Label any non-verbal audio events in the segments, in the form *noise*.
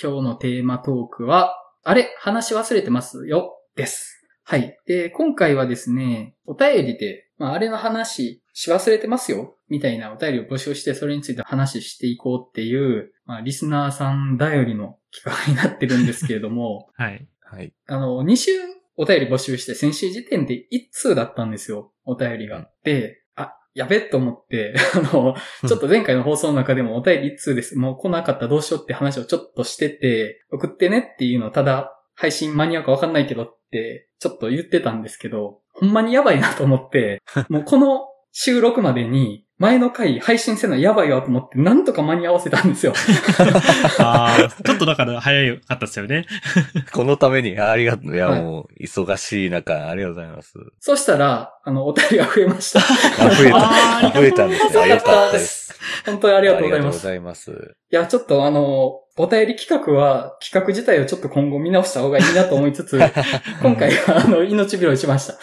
今日のテーマトークは、あれ話し忘れてますよです。はい。で、今回はですね、お便りで、まあ、あれの話し忘れてますよみたいなお便りを募集して、それについて話していこうっていう、まあ、リスナーさん頼りの企画になってるんですけれども、*laughs* はい。はい。あの、2週お便り募集して、先週時点で1通だったんですよ、お便りが。で、あ、やべっと思って、*laughs* あの、ちょっと前回の放送の中でもお便り1通です。もう来なかったらどうしようって話をちょっとしてて、送ってねっていうのをただ、配信間に合うかわかんないけどって、ちょっと言ってたんですけど、ほんまにやばいなと思って、*laughs* もうこの収録までに、前の回配信せなやばいわと思って、なんとか間に合わせたんですよ。*laughs* ああ、ちょっとだから早かったですよね。*laughs* このために、あありがとう。いや、はいもう、忙しい中、ありがとうございます。そしたら、あの、お便りが増えました。あ、増え *laughs* あーた。増えたんですね。あよかったです。本当にあありがとうございます。りがとうございます。いや、ちょっとあの、お便り企画は、企画自体をちょっと今後見直した方がいいなと思いつつ、今回はあの、命拾いしました。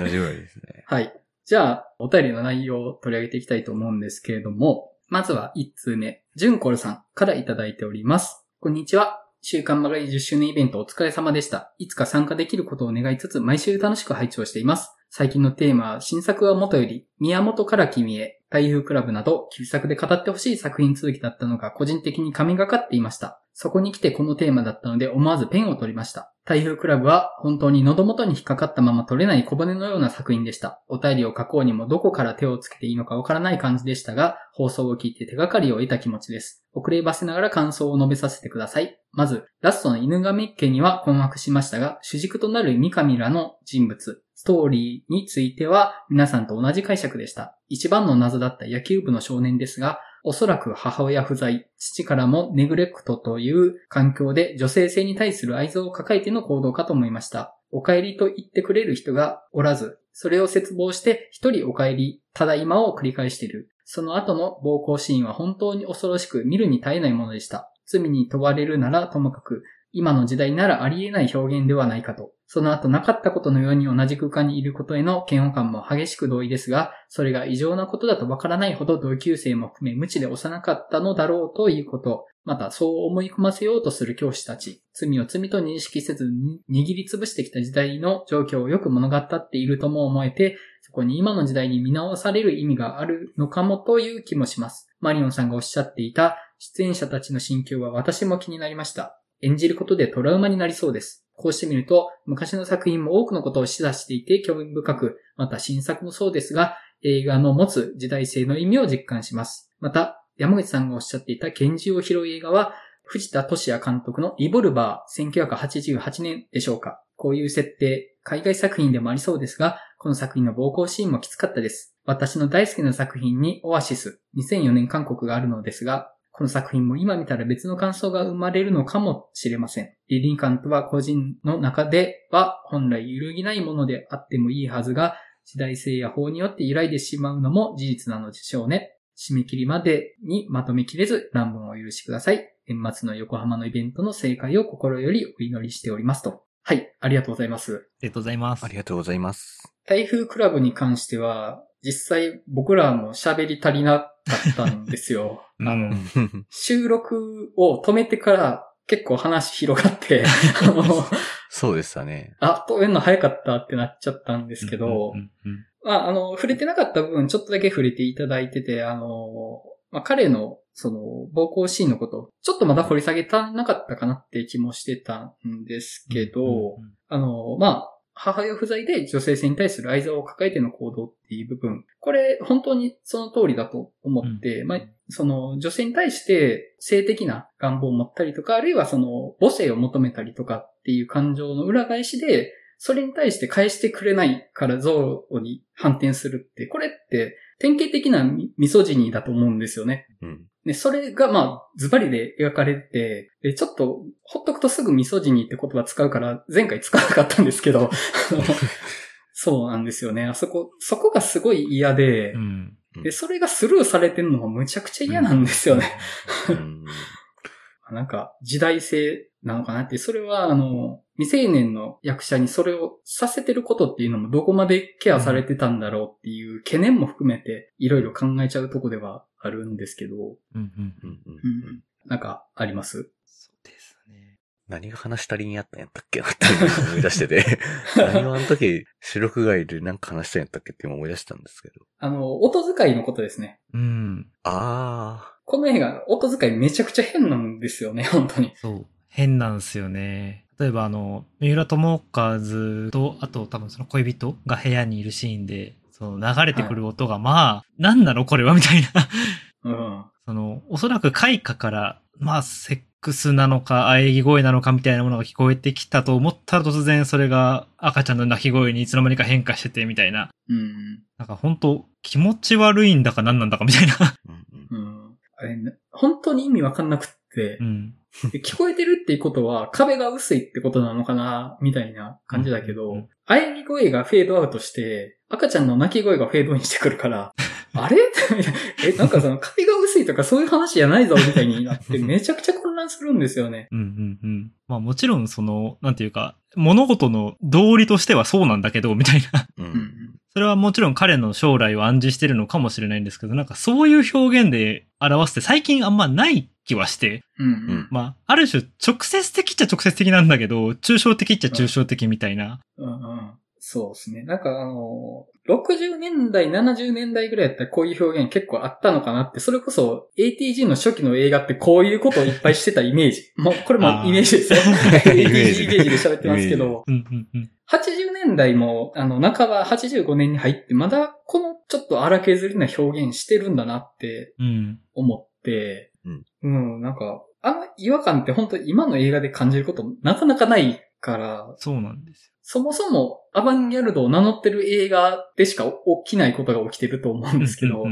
大丈夫ですね。はい。じゃあ、お便りの内容を取り上げていきたいと思うんですけれども、まずは1通目、ジュンコルさんからいただいております。こんにちは。週刊マガリ10周年イベントお疲れ様でした。いつか参加できることを願いつつ、毎週楽しく拝聴しています。最近のテーマは、新作はもとより、宮本から君へ、台風クラブなど、旧作で語ってほしい作品続きだったのが個人的に神がかっていました。そこに来てこのテーマだったので思わずペンを取りました。台風クラブは本当に喉元に引っかかったまま取れない小骨のような作品でした。お便りを書こうにもどこから手をつけていいのかわからない感じでしたが、放送を聞いて手がかりを得た気持ちです。遅ればせながら感想を述べさせてください。まず、ラストの犬神家には困惑しましたが、主軸となる三上らの人物、ストーリーについては皆さんと同じ解釈でした。一番の謎だった野球部の少年ですが、おそらく母親不在、父からもネグレクトという環境で女性性に対する愛憎を抱えての行動かと思いました。お帰りと言ってくれる人がおらず、それを絶望して一人お帰り、ただいまを繰り返している。その後の暴行シーンは本当に恐ろしく見るに耐えないものでした。罪に問われるならともかく、今の時代ならありえない表現ではないかと。その後なかったことのように同じ空間にいることへの嫌悪感も激しく同意ですが、それが異常なことだとわからないほど同級生も含め無知で幼かったのだろうということ。またそう思い込ませようとする教師たち。罪を罪と認識せずに握りつぶしてきた時代の状況をよく物語っているとも思えて、そこに今の時代に見直される意味があるのかもという気もします。マリオンさんがおっしゃっていた出演者たちの心境は私も気になりました。演じることでトラウマになりそうです。こうしてみると、昔の作品も多くのことを示唆していて興味深く、また新作もそうですが、映画の持つ時代性の意味を実感します。また、山口さんがおっしゃっていた拳銃を拾う映画は、藤田俊也監督のリボルバー1988年でしょうか。こういう設定、海外作品でもありそうですが、この作品の暴行シーンもきつかったです。私の大好きな作品にオアシス2004年韓国があるのですが、この作品も今見たら別の感想が生まれるのかもしれません。リリンカントは個人の中では本来揺るぎないものであってもいいはずが、時代性や法によって揺らいでしまうのも事実なのでしょうね。締め切りまでにまとめきれず乱文をお許しください。年末の横浜のイベントの正解を心よりお祈りしておりますと。はい、ありがとうございます。ありがとうございますあ。りがとうございます。台風クラブに関しては、実際僕らも喋り足りなかったんですよ。*laughs* うんあの、収録を止めてから結構話広がって、あの、そうでしたね。あ、止めるの早かったってなっちゃったんですけど、まあ、あの、触れてなかった部分ちょっとだけ触れていただいてて、あの、まあ、彼の、その、暴行シーンのこと、ちょっとまだ掘り下げたなかったかなって気もしてたんですけど、あの、まあ、母親不在で女性性に対する愛憎を抱えての行動っていう部分。これ、本当にその通りだと思って、まあ、その、女性に対して性的な願望を持ったりとか、あるいはその、母性を求めたりとかっていう感情の裏返しで、それに対して返してくれないから憎悪に反転するって、これって典型的なミミソジニーだと思うんですよね。うん。ね、それがまあ、ズバリで描かれてて、でちょっと、ほっとくとすぐミソジニーって言葉使うから、前回使わなかったんですけど、*laughs* そうなんですよね。あそこ、そこがすごい嫌でう、ん。で、それがスルーされてるのがむちゃくちゃ嫌なんですよね。うん *laughs* なんか、時代性なのかなって、それは、あの、未成年の役者にそれをさせてることっていうのもどこまでケアされてたんだろうっていう懸念も含めて、いろいろ考えちゃうとこではあるんですけど、うんうんうんうんうん、なんか、あります？そうです何が話したりにあったんやったっけ？なって思い出してて、*laughs* 何をあの時収録外で何か話したんやったっけって今思い出したんですけど。あの、音遣いのことですね。うん。あこの映画、音遣いめちゃくちゃ変なんですよね、本当に。そう。変なんすよね。例えばあの、三浦友和と、あと多分その恋人が部屋にいるシーンで、その流れてくる音が、まあ、なんなのこれはみたいな。うん。*laughs* その、おそらく開花から、まあ、セックスなのか、喘ぎ声なのかみたいなものが聞こえてきたと思ったら突然それが赤ちゃんの泣き声にいつの間にか変化しててみたいな。うん。なんか本当気持ち悪いんだか何なんだかみたいな。あ。うんうんうん。あれ、本当に意味わかんなくってう、ん。で *laughs* 聞こえてるっていうことは壁が薄いってことなのかな、みたいな感じだけどうんうんうん、喘ぎ声がフェードアウトして、赤ちゃんの泣き声がフェードインしてくるから、*laughs* あれ？*laughs* え、なんかその壁が薄いとかそういう話じゃないぞ、みたいになって、めちゃくちゃ混乱するんですよね。うんうんうん。まあもちろんその、なんていうか、物事の道理としてはそうなんだけど、みたいな。う。うんん。それはもちろん彼の将来を暗示してるのかもしれないんですけど、なんかそういう表現で表すって最近あんまない気はして、うん。うん。まあ、ある種直接的っちゃ直接的なんだけど、抽象的っちゃ抽象的みたいな。うんうん。そうですね。なんかあの、60年代、70年代ぐらいだったらこういう表現結構あったのかなって、それこそ ATG の初期の映画ってこういうことをいっぱいしてたイメージ。*laughs* もう、これもイメージですよ。*laughs* ATG イメージで喋ってますけど、うんうんうん。80年代も、あの、半ば85年に入って、まだこのちょっと荒削りな表現してるんだなってうん。思って、うんうん、なんか、あの違和感って本当今の映画で感じることなかなかないから、そうなんですそもそもアバンギャルドを名乗ってる映画でしか起きないことが起きてると思うんよ。ですけど、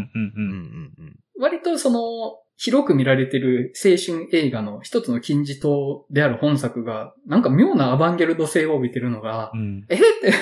割とその、広く見られてる青春映画の一つの金字塔である本作が、なんか妙なアバンギャルド性を帯びてるのが、うん。うん。え？って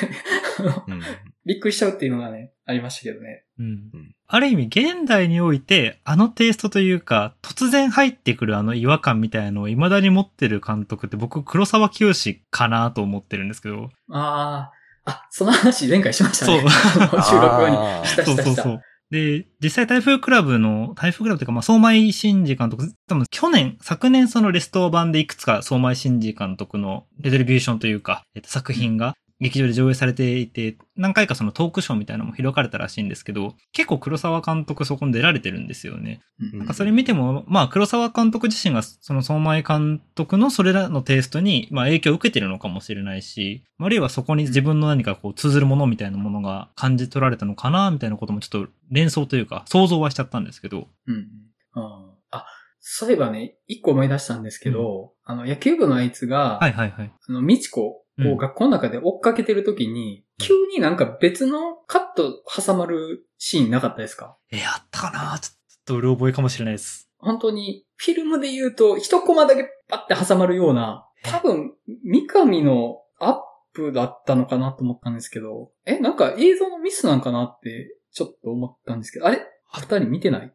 うん。うん。びっくりしちゃうっていうのがね、ありましたけどね。うんうんある意味、現代において、あのテイストというか、突然入ってくるあの違和感みたいなのを未だに持ってる監督って僕、黒沢清かなと思ってるんですけど。ああ、あ、その話前回しましたね。そう収録後に。したしたした。そうそうそう。で、実際台風クラブの、台風クラブというか、まあ、相米真二監督、多分去年、昨年そのレストア版でいくつか相米真二監督のレトリビューションというか、えっと、作品が劇場で上映されていて、何回かそのトークショーみたいなのも開かれたらしいんですけど、結構黒沢監督そこに出られてるんですよね。うんなんかそれ見ても、まあ黒沢監督自身がその相米監督のそれらのテイストに、まあ影響を受けてるのかもしれないし、あるいはそこに自分の何かこう通ずるものみたいなものが感じ取られたのかな、みたいなこともちょっと連想というか想像はしちゃったんですけど。うん。ああ、そういえばね、一個思い出したんですけど、あの、野球部のあいつが、はいはいはい。あの、みちこうんを学校の中で追っかけてるときに、急になんか別のカット挟まるシーンなかったですか？え、あったかなちょっとうろ覚えかもしれないです。本当に、フィルムで言うと、一コマだけパッて挟まるような、多分、三上のアップだったのかなと思ったんですけど、え、なんか映像のミスなんかなって、ちょっと思ったんですけど、あれ？二人見てない？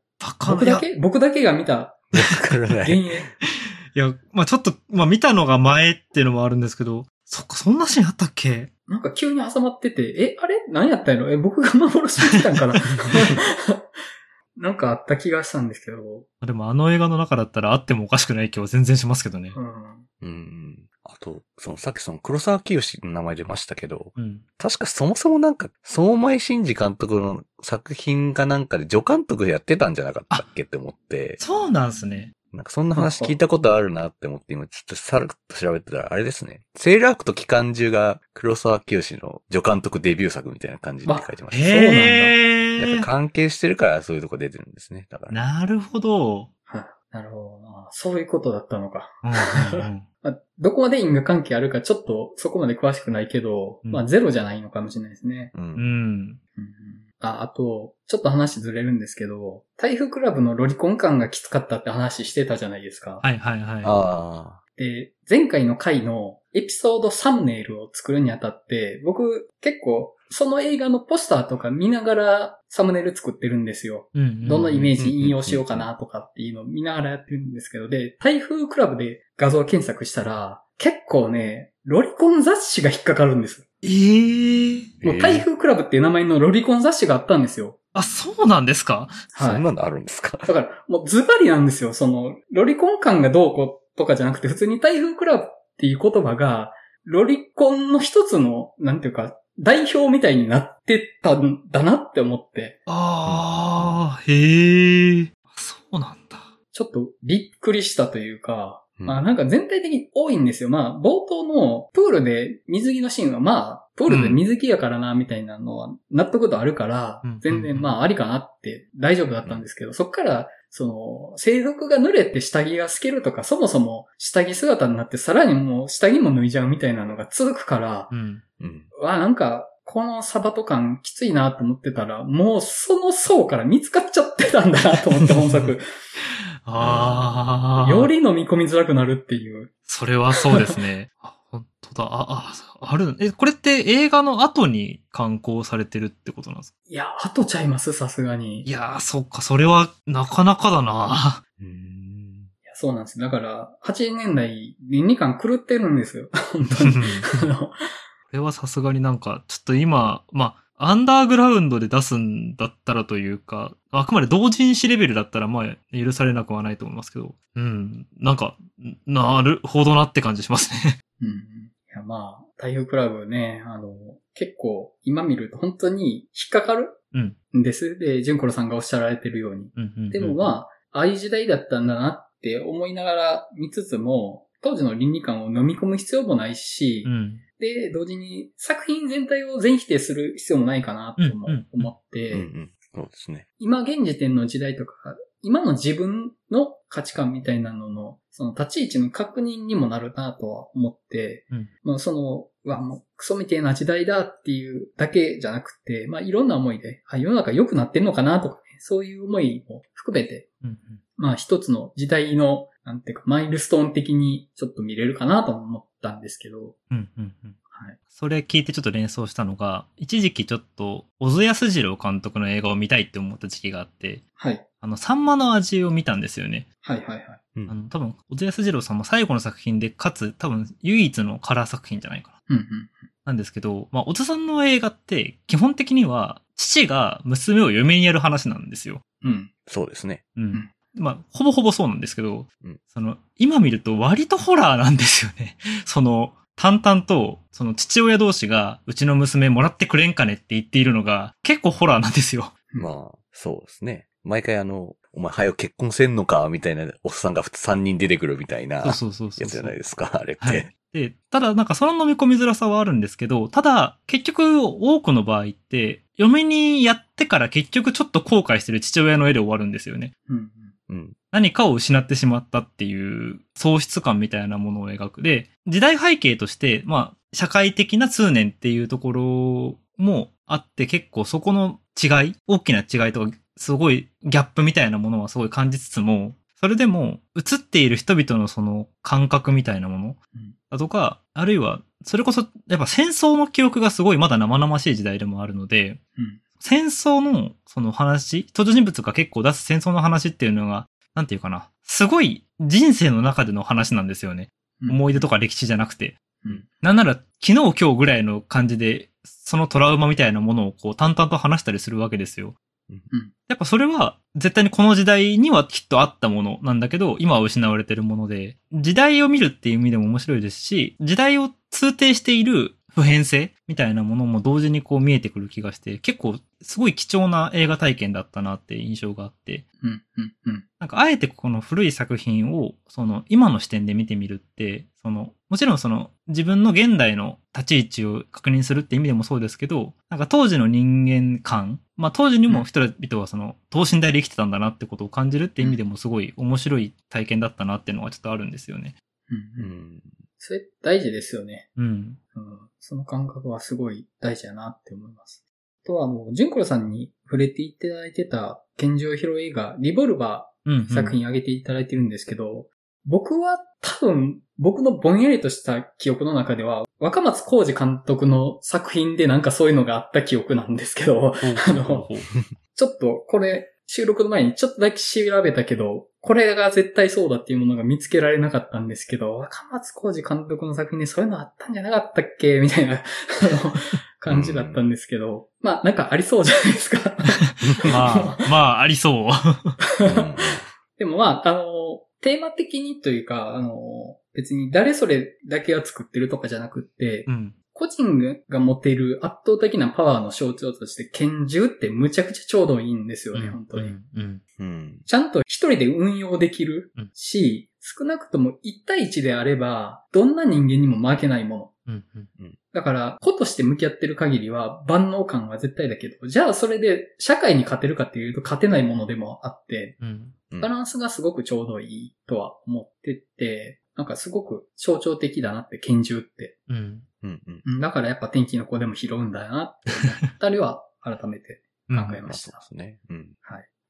僕だけ？僕だけが見た？わからない。いや、まあちょっと、まあ見たのが前っていうのもあるんですけど、そっか、そんなシーンあったっけ？なんか急に挟まってて、え、あれ？何やったんやろ？え、僕が幻見てたんかな？*laughs* なんかあった気がしたんですけど。でもあの映画の中だったらあってもおかしくない気は全然しますけどね。うん。うん。あと、そのさっきその黒沢清の名前出ましたけど、うん。確かそもそもなんか、相前真二監督の作品がなんかで助監督やってたんじゃなかったっけって思って、そうなんすね。なんかそんな話聞いたことあるなって思って今ちょっとさらっと調べてたらあれですね。セーラークと機関銃が黒沢清の助監督デビュー作みたいな感じで書いてました。へー。やっぱ関係してるからそういうとこ出てるんですね。だから。なるほど。はいなるほどな。そういうことだったのか。うんうんうん *laughs* まあ、どこまで因果関係あるかちょっとそこまで詳しくないけど、うんまあゼロじゃないのかもしれないですね。う。うんん。うんあ、あと、ちょっと話ずれるんですけど、台風クラブのロリコン感がきつかったって話してたじゃないですか。はいはいはい。あで、前回の回のエピソードサムネイルを作るにあたって、僕結構その映画のポスターとか見ながらサムネイル作ってるんですよ。うんうんどのイメージ引用しようかなとかっていうのを見ながらやってるんですけど、で、台風クラブで画像検索したら、結構ね、ロリコン雑誌が引っかかるんです。えー。あ。もう台風クラブっていう名前のロリコン雑誌があったんですよ。あ、そうなんですか？はい。そんなのあるんですか？だから、もうズバリなんですよ。その、ロリコン感がどうこうとかじゃなくて、普通に台風クラっていう言葉が、ロリコンの一つの、なんていうか、代表みたいになってたんだなって思って、ああ、へえ。そうなんだ。ちょっとびっくりしたというか、うんまあなんか全体的に多いんですよ。まあ冒頭のプールで水着のシーンはまあ、プールで水着やからな、みたいなのは納得度あるからうん、全然まあありかなって大丈夫だったんですけど、そっから、その、制服が濡れて下着が透けるとか、そもそも下着姿になってさらにもう下着も脱いじゃうみたいなのが続くから、うん。うん。わ、なんか、このサバト感きついなと思ってたら、もうその層から見つかっちゃってたんだなと思って本作。*laughs* ああ。より飲み込みづらくなるっていう。それはそうですね。*laughs* あ、本当だ。あ、あ、ある。え、これって映画の後に刊行されてるってことなんですか？いや、後ちゃいます、さすがに。いいやー、そっか、それはなかなかだな。*laughs* うん。やそうなんです。だから、80年代、倫理観狂ってるんですよ。本当に。*laughs* これはさすがになんか、ちょっと今、まあ、アンダーグラウンドで出すんだったらというか、あくまで同人誌レベルだったら、まあ、許されなくはないと思いますけど、うん、なんか、なるほどなって感じしますね。*laughs* うん。いや、まあ、台風クラブね、あの、結構、今見ると本当に引っかかるうん。んです。で、ジュンコロさんがおっしゃられてるように。うんうんうんでもまあ、ああいう時代だったんだなって思いながら見つつも、当時の倫理観を飲み込む必要もないし、うん。で、同時に作品全体を全否定する必要もないかなともうんうん。思って、うんうん。そうですね。今現時点の時代とか、今の自分の価値観みたいなのの、その立ち位置の確認にもなるなとは思って、うん。まあその、うわ、もうクソみてえな時代だっていうだけじゃなくて、まあいろんな思いで、あ、世の中良くなってんのかなとかね、そういう思いも含めて、うんうん。まあ一つの時代の、なんていうか、マイルストーン的にちょっと見れるかなと思ったんですけど、うんうんうんはい。それ聞いてちょっと連想したのが、一時期ちょっと、小津安二郎監督の映画を見たいって思った時期があって、はい。あの、サンマの味を見たんですよね。はいはいはい。うんあの、多分、小津安二郎さんも最後の作品で、かつ、多分、唯一のカラー作品じゃないかな。うんうん。なんですけど、まあ、小津さんの映画って、基本的には、父が娘を嫁にやる話なんですよ。うん。そうですね。うん。んまあ、ほぼほぼそうなんですけど、うんその、今見ると割とホラーなんですよね。*laughs* その、淡々と、その父親同士が、うちの娘もらってくれんかねって言っているのが、結構ホラーなんですよ。*laughs* まあ、そうですね。毎回あの、お前、早く結婚せんのかみたいなおっさんが3人出てくるみたいなそうそうそうそう。やつじゃないですか、あれって。はい。で、ただなんかその飲み込みづらさはあるんですけど、ただ結局多くの場合って、嫁にやってから結局ちょっと後悔してる父親の絵で終わるんですよね。うんうん。うん。何かを失ってしまったっていう喪失感みたいなものを描く。で、時代背景として、まあ、社会的な通念っていうところもあって結構そこの違い、大きな違いとか、すごいギャップみたいなものはすごい感じつつも、それでも映っている人々のその感覚みたいなものうんだとか、あるいは、それこそやっぱ戦争の記憶がすごいまだ生々しい時代でもあるので、うん。戦争のその話、登場人物が結構出す戦争の話っていうのが、なんていうかな、すごい人生の中での話なんですよね。うん思い出とか歴史じゃなくて。うんなんなら、昨日今日ぐらいの感じで、そのトラウマみたいなものをこう淡々と話したりするわけですよ。うんやっぱそれは絶対にこの時代にはきっとあったものなんだけど、今は失われてるもので、時代を見るっていう意味でも面白いですし、時代を通底している普遍性みたいなものも同時にこう見えてくる気がして、結構すごい貴重な映画体験だったなって印象があって、うん。うん。うん。なんかあえてこの古い作品をその今の視点で見てみるって、そのもちろんその自分の現代の立ち位置を確認するって意味でもそうですけど、なんか当時の人間観、まあ当時にも人々はその等身大で生きてたんだなってことを感じるって意味でもすごい面白い体験だったなっていうのがちょっとあるんですよね。うん。ううん。ん。それ大事ですよね。うん。うん。その感覚はすごい大事やなって思います。あとは、あの、ジュンコロさんに触れていただいてた、健常広映画、リボルバうん、うん。ー作品挙げていただいてるんですけど、僕は多分、僕のぼんやりとした記憶の中では、若松浩二監督の作品でなんかそういうのがあった記憶なんですけど、あのちょっとこれ収録の前にちょっとだけ調べたけど、これが絶対そうだっていうものが見つけられなかったんですけど、若松浩二監督の作品でそういうのあったんじゃなかったっけ？*laughs* みたいなあの感じだったんですけど、まあなんかありそうじゃないですか。*laughs* まあ、まあ、ありそう。う *laughs* んでもまあ、あの、テーマ的にというか、あの、別に誰それだけが作ってるとかじゃなくって、うん。個人が持っている圧倒的なパワーの象徴として拳銃ってむちゃくちゃちょうどいいんですよね、本当に。うん。うん。うん。ちゃんと一人で運用できるうんし、少なくとも1対1であれば、どんな人間にも負けないもの。うん。うん。だから、子として向き合ってる限りは万能感は絶対だけど、じゃあそれで社会に勝てるかっていうと勝てないものでもあって、うん。うんバランスがすごくちょうどいいとは思ってて、なんかすごく象徴的だなって拳銃って。うん。うん。うん。うんだからやっぱ天気の子でも拾うんだなってたりは改めてうん。考えました。そうですね。うん。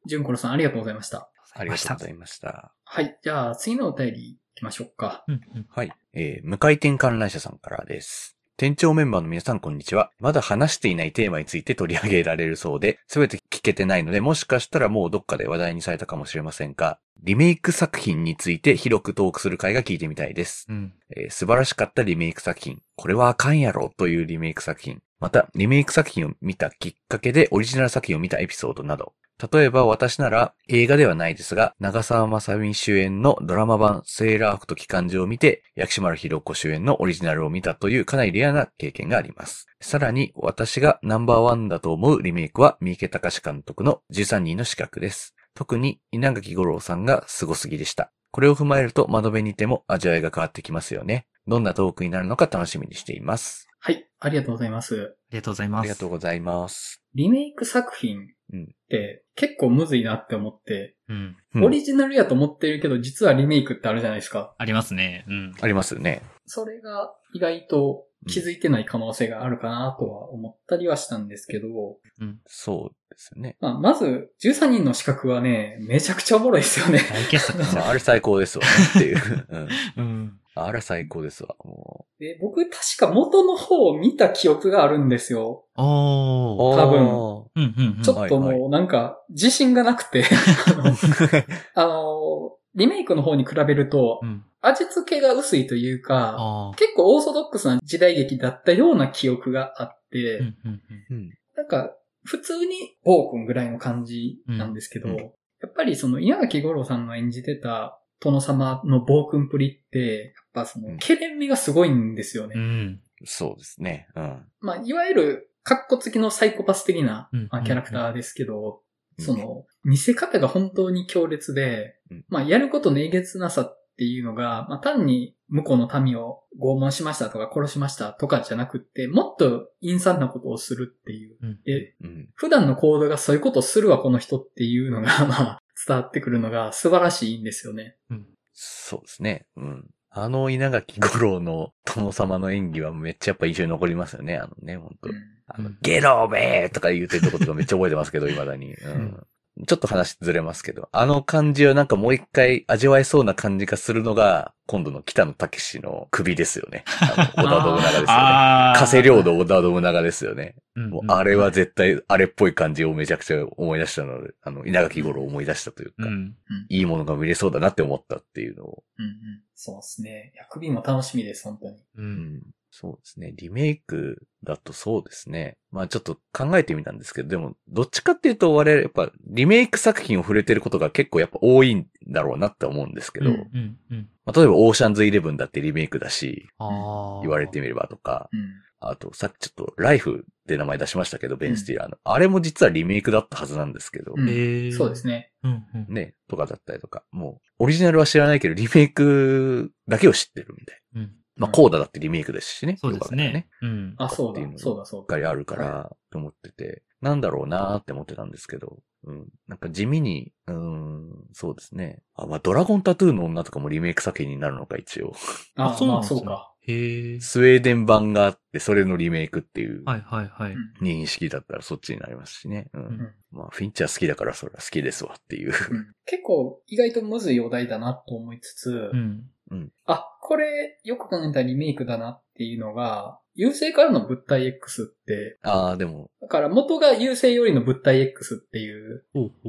ジュンコロさんありがとうございました。ありがとうございました。はい。じゃあ次のお便り行きましょうか。うん。うん。はい。えー、無回転観覧車さんからです。店長メンバーの皆さんこんにちは。まだ話していないテーマについて取り上げられるそうで、すべて聞けてないので、もしかしたらもうどっかで話題にされたかもしれませんが、リメイク作品について広くトークする回が聞いてみたいです。うん。えー素晴らしかったリメイク作品。これはあかんやろというリメイク作品。また、リメイク作品を見たきっかけでオリジナル作品を見たエピソードなど。例えば私なら映画ではないですが、長澤まさみ主演のドラマ版セーラー服と機関銃を見て、薬師丸ひろ子主演のオリジナルを見たというかなりレアな経験があります。さらに私がナンバーワンだと思うリメイクは三池隆監督の13人の資格です。特に稲垣吾郎さんが凄すぎでした。これを踏まえると窓辺にいても味わいが変わってきますよね。どんなトークになるのか楽しみにしています。はい。ありがとうございます。ありがとうございます。ありがとうございます。リメイク作品って結構むずいなって思って、うん。うんオリジナルやと思ってるけど実はリメイクってあるじゃないですか。ありますね。うん。ありますよね。それが意外と気づいてない可能性があるかなとは思ったりはしたんですけど、そうですよね。まあ、まず13人の資格はね、めちゃくちゃおもろいですよね。*laughs* あ、あれ最高ですわねっていう。うん。うん。あれ最高ですわ。もで僕確か元の方を見た記憶があるんですよ。う。おー。多分んうんうん。ちょっともうなんか自信がなくて、*laughs* あのあの、リメイクの方に比べるとうん。味付けが薄いというか。結構オーソドックスな時代劇だったような記憶があって、うんうんうん。うん。なんか普通に暴君ぐらいの感じなんですけど、うんやっぱりその稲垣吾郎さんが演じてた殿様の暴君プリって、やっぱその、うんケレン味がすごいんですよね。うん。そうですね。うん。まあ、いわゆる、カッコ付きのサイコパス的な、うんまあ、キャラクターですけど、うんその、見せ方が本当に強烈で、うんまあ、やることのえげつなさっていうのが、まあ、単に向こうの民を拷問しましたとか殺しましたとかじゃなくって、もっと陰惨なことをするっていう。うん。で、うん。普段の行動がそういうことをするわ、この人っていうのが、まあ、伝わってくるのが素晴らしいんですよね。うん。そうですね。うん。あの稲垣吾郎の殿様の演技はめっちゃやっぱ印象に残りますよね。あのね、本当うんあのうん、ゲローベーとか言ってるとことかめっちゃ覚えてますけど、未だに。うん。*laughs* ちょっと話ずれますけど、あの感じはなんかもう一回味わえそうな感じがするのが、今度の北野武の首ですよね。あの、*laughs* 織田信長ですよね。加瀬領土織田信長ですよね。うん。もうあれは絶対、あれっぽい感じをめちゃくちゃ思い出したので、あの、稲垣吾郎を思い出したというか、うん。いいものが見れそうだなって思ったっていうのを、うんうん。そうですね。役首も楽しみです、本当に。う。うんんそうですね。リメイクだとそうですね。まあちょっと考えてみたんですけど、でも、どっちかっていうと我々やっぱリメイク作品を触れてることが結構やっぱ多いんだろうなって思うんですけど、うんうん。うん。まあ例えばオーシャンズイレブンだってリメイクだし。言われてみればとか、うん。あとさっきちょっとライフって名前出しましたけど、ベン・スティラーの。あれも実はリメイクだったはずなんですけど、うんそうですね。うん。うん。ね、とかだったりとか、もう、オリジナルは知らないけど、リメイクだけを知ってるみたいな。うん。まあ、コーダだってリメイクですしね。そうですよかったらね。うん。あ、そうだっていうの。がそうだ、そうだ。ばっかりあるから、と思ってて、なんだろうなーって思ってたんですけど、うん。なんか地味に、うーん、そうですね。あ、まあ、ドラゴンタトゥーの女とかもリメイク作品になるのか、一応。あ、そうなんそうか。へえ。スウェーデン版があって、それのリメイクっていうはいはいはい。うん認識だったらそっちになりますしね。うん。んまあ、フィンチャー好きだからそれは好きですわっていう。うん結構、意外とむずいお題だなと思いつつ、うん。あ、これ、よく考えたらリメイクだなっていうのが、優勢からの物体 X って、ああ、でも、だから元が優勢よりの物体 X っていう。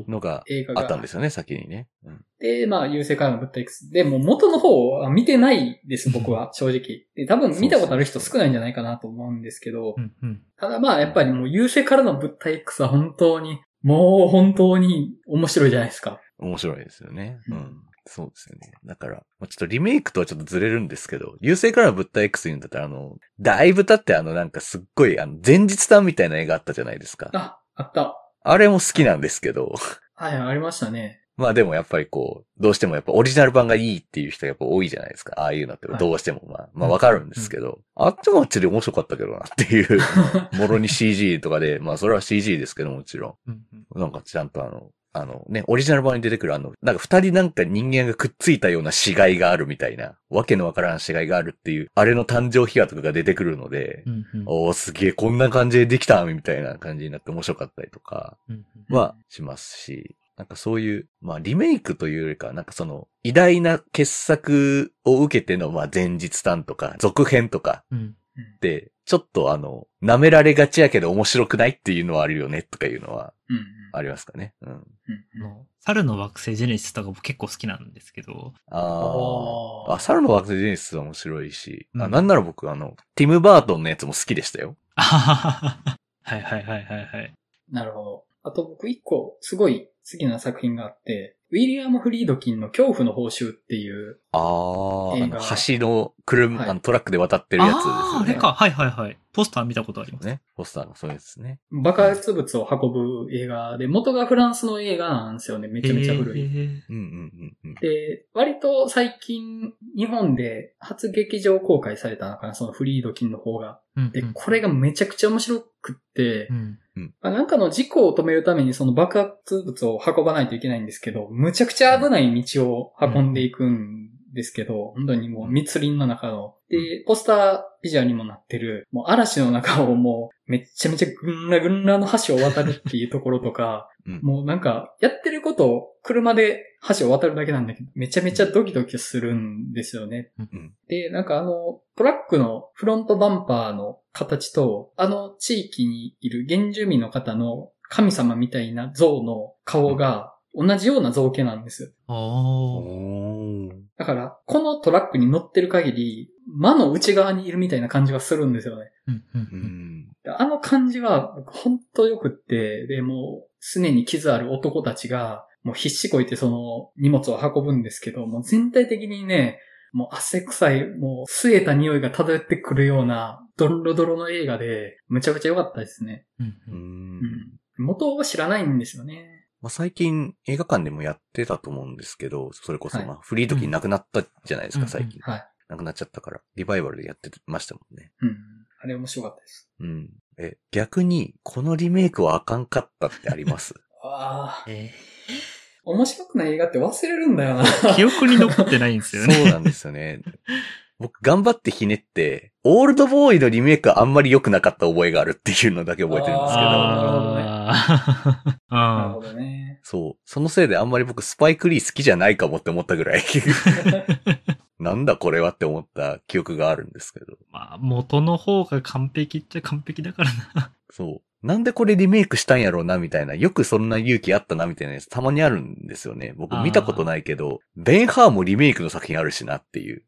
のが映画があったんですよね、先にね。うん。で、まあ、優勢からの物体 X。で、もう元の方は見てないです、僕は、正直。で、多分見たことある人少ないんじゃないかなと思うんですけどう、んうん。ただまあ、やっぱりもう優勢からの物体 X は本当に、もう本当に面白いじゃないですか。面白いですよね。うん。そうですよね。だから、まあ、ちょっとリメイクとはちょっとずれるんですけど、優勢からの物体 X 言うんだったら、あの、だいぶ経ってあの、なんかすっごい、あの、前日談みたいな映画あったじゃないですか。あ、あった。あれも好きなんですけど、はい、ありましたね。まあでもやっぱりこう、どうしてもやっぱオリジナル版がいいっていう人がやっぱ多いじゃないですか。ああいうのってはいどうしてもまあ、まあわかるんですけど、あっちもあっちで面白かったけどなっていう、*laughs* もろに CG とかで、まあそれは CG ですけどもちろん。なんかちゃんとあの、あのね、オリジナル版に出てくるあの、なんか二人なんか人間がくっついたような死骸があるみたいな、わけのわからん死骸があるっていう、あれの誕生秘話とかが出てくるので、うんうん。おーすげえこんな感じでできたみたいな感じになって面白かったりとか、うんはしますし、なんかそういう、まあリメイクというよりか、なんかその偉大な傑作を受けてのまあ前日談とか続編とかうんうんって、ちょっとあの、舐められがちやけど面白くないっていうのはあるよねとかいうのはありますかね？うん。猿の惑星ジェネシスとか僕結構好きなんですけど、ああーあ。あ、猿の惑星ジェネシスは面白いし、あうんなんなら僕あの、ティム・バートンのやつも好きでしたよ。あははははいはいはいはいはい。なるほど。あと僕一個すごい好きな作品があって、ウィリアム・フリードキンの恐怖の報酬っていう、ああ、映画あの橋の車、はいあのトラックで渡ってるやつですよね。ああ、あれか。はいはいはい。ポスター見たことあります。ね。ポスターのそうですね。爆発物を運ぶ映画で、元がフランスの映画なんですよね。めちゃめちゃ古い。うんうんうんうん。で、割と最近、日本で初劇場公開されたのかな、そのフリードキンの方が。で、うんうんこれがめちゃくちゃ面白くってう、んまあなんかの事故を止めるためにその爆発物を運ばないといけないんですけど、むちゃくちゃ危ない道を運んでいくんですけど、本当にもう密林の中の、で、ポスタービジュアルにもなってる、もう嵐の中をもうめっちゃめちゃぐんらぐんらの橋を渡るっていうところとか、*laughs* うんもうなんか、やってることを車で橋を渡るだけなんだけど、めちゃめちゃドキドキするんですよね。うんで、なんかあの、トラックのフロントバンパーの形と、あの地域にいる原住民の方の神様みたいな像の顔が同じような造形なんですよ。おーおーだから、このトラックに乗ってる限り、魔の内側にいるみたいな感じがするんですよね。うんうんううんん。であの感じは、本当良くって、で、もう、常に傷ある男たちが、もう必死こいてその荷物を運ぶんですけど、もう全体的にね、もう汗臭い、もう吸えた匂いが漂ってくるような、ドロドロの映画で、むちゃくちゃ良かったですね。うんううんん。うん。元は知らないんですよね。まあ、最近映画館でもやってたと思うんですけど、それこそはいまあフリー時なくなったじゃないですか、うん最近。はい。なくなっちゃったから、リバイバルでやってましたもんね。うん。あれ面白かったです。うん。え、逆に、このリメイクはあかんかったってあります？*laughs* ああ、え面白くない映画って忘れるんだよな。ー *laughs* 記憶に残ってないんですよね。そうなんですよね。僕頑張ってひねって、オールドボーイのリメイクはあんまり良くなかった覚えがあるっていうのだけ覚えてるんですけど、あーなるあほどね。そう。そのせいであんまり僕スパイクリー好きじゃないかもって思ったぐらい、*laughs* なんだこれはって思った記憶があるんですけど。まあ、元の方が完璧っちゃ完璧だからな。そう。なんでこれリメイクしたんやろうなみたいな、よくそんな勇気あったなみたいなやつたまにあるんですよね。僕あー見たことないけど、ベンハーもリメイクの作品あるしなっていう。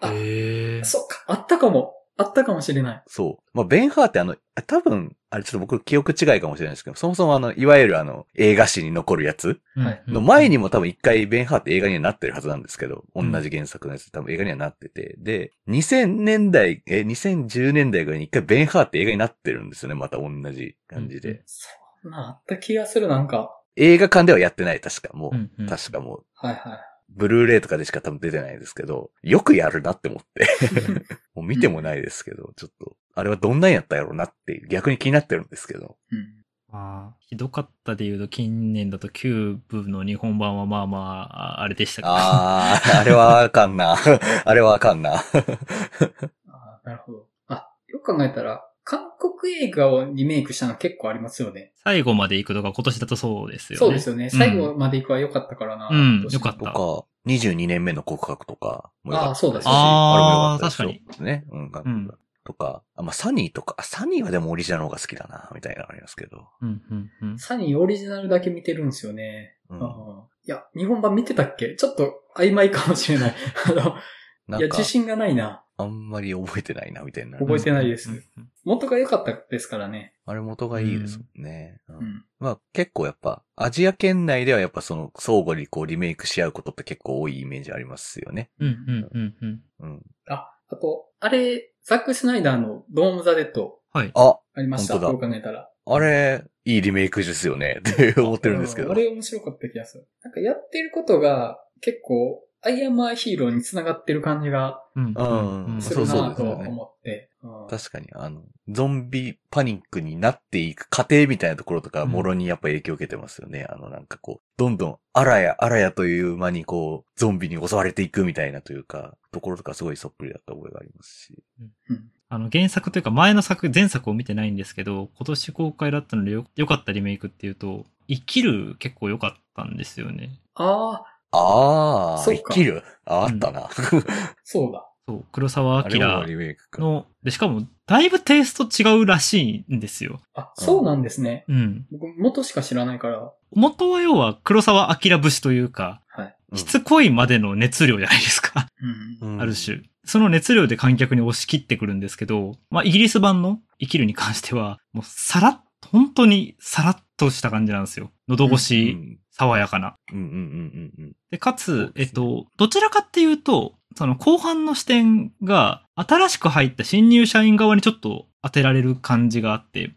あへえ。そっか、あったかも。あったかもしれない。そう。まあ、ベンハーってあの、多分、あれちょっと僕記憶違いかもしれないですけど、そもそもあの、いわゆるあの、映画史に残るやつはいの前にも多分一回ベンハーって映画にはなってるはずなんですけど、うん同じ原作のやつ多分映画にはなってて、で、2000年代、え、2010年代ぐらいに一回ベンハーって映画になってるんですよね、また同じ感じで。うんそんなあった気がする、なんか。映画館ではやってない、確かもう。うんうん確かもう、はいはい。ブルーレイとかでしか多分出てないですけど、よくやるなって思って。*laughs* もう見てもないですけど、ちょっと、あれはどんなんやったやろうなって逆に気になってるんですけど。うん。まあ、ひどかったで言うと、近年だとキューブの日本版はまあまあ、あれでしたけど。あー、あれはあかんな。あれはあかんな。あーなるほど。あ、よく考えたら、韓国映画をリメイクしたの結構ありますよね。最後まで行くとか今年だとそうですよね。そうですよね。最後まで行くは良かったからな。うんどうしてもよかったとか、22年目の告白とかも良かったですし。あーそうだあーあれも良かったですよね。うん、んとか、あ、まあ、サニーとか、あサニーはでもオリジナルの方が好きだな、みたいなのありますけど。うん、うん、うん。サニーオリジナルだけ見てるんですよね。うんいや、日本版見てたっけ？ちょっと曖昧かもしれない。あの、いや、なんか自、信がないな。あんまり覚えてないな、みたいな。覚えてないです元が良かったですからね。あれ元がいいですもんね。うんうん。まあ結構やっぱ、アジア圏内ではやっぱその相互にこうリメイクし合うことって結構多いイメージありますよね。うんうんうんうん。うん。あ、あと、あれ、ザック・スナイダーのドーム・ザ・デッドはい。あ、ありました。本当だどう考えたら。あれ、いいリメイクですよね。*laughs* って思ってるんですけど。あれ面白かった気がする。なんかやってることが結構、アイアンマーヒーローに繋がってる感じがうんうんするそうそうなとですよね思って。うん確かに、あの、ゾンビパニックになっていく過程みたいなところとか、うんもろにやっぱ影響を受けてますよね。あの、なんかこう、どんどん、あらやあらやという間にこう、ゾンビに襲われていくみたいなというか、ところとかすごいそっくりだった覚えがありますし。うんあの、原作というか前の作、前作を見てないんですけど、今年公開だったのでよ良かったリメイクっていうと、生きる結構良かったんですよね。ああ、ああ、そうか生きる？ああったな。*laughs* そうだ。そう、黒沢あれも明リメイクか。の、で、しかも、だいぶテイスト違うらしいんですよ。あ、そうなんですね。うん。僕、元しか知らないから。元は要は黒沢明節というか、はい。うんしつこいまでの熱量じゃないですか。うん。うんある種。その熱量で観客に押し切ってくるんですけど、まあ、イギリス版の生きるに関しては、もうさらっ、本当にさらっとした感じなんですよ。喉越うし、ん爽やかな。うんうんうんうんうん。で、かつ、えっと、どちらかっていうと、その後半の視点が、新しく入った新入社員側にちょっと当てられる感じがあって、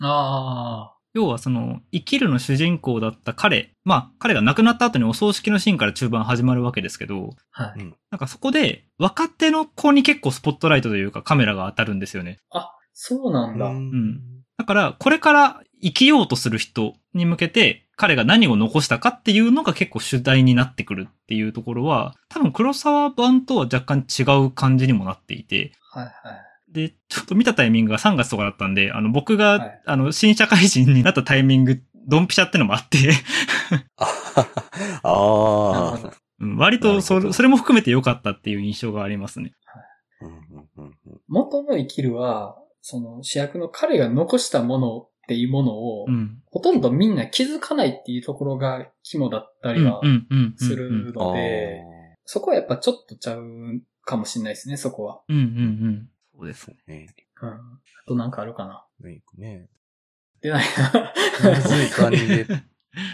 ああ要はその、生きるの主人公だった彼、まあ、彼が亡くなった後にお葬式のシーンから中盤始まるわけですけど、あ。はい。なんかそこで、若手の子に結構スポットライトというかカメラが当たるんですよね。あ、そうなあ。んだ。んだから、これから生きようとする人に向けて、彼が何を残したかっていうのが結構主題になってくるっていうところは、多分黒沢版とは若干違う感じにもなっていて、はいはい。で、ちょっと見たタイミングが3月とかだったんで、あの、僕が、はい。あの、新社会人になったタイミング、ドンピシャってのもあって、ああ割とそそれも含めて良かったっていう印象がありますね。うんうんうんうん。元の生きるは、その主役の彼が残したものっていうものを、うん。ほとんどみんな気づかないっていうところが肝だったりはするあので、そこはやっぱちょっとちゃうかもしれないですね、そこは。うんうんうん。そうですーね。ね。うん。あとなんかあるかな？メイクね。出ないむな。ずい感じで。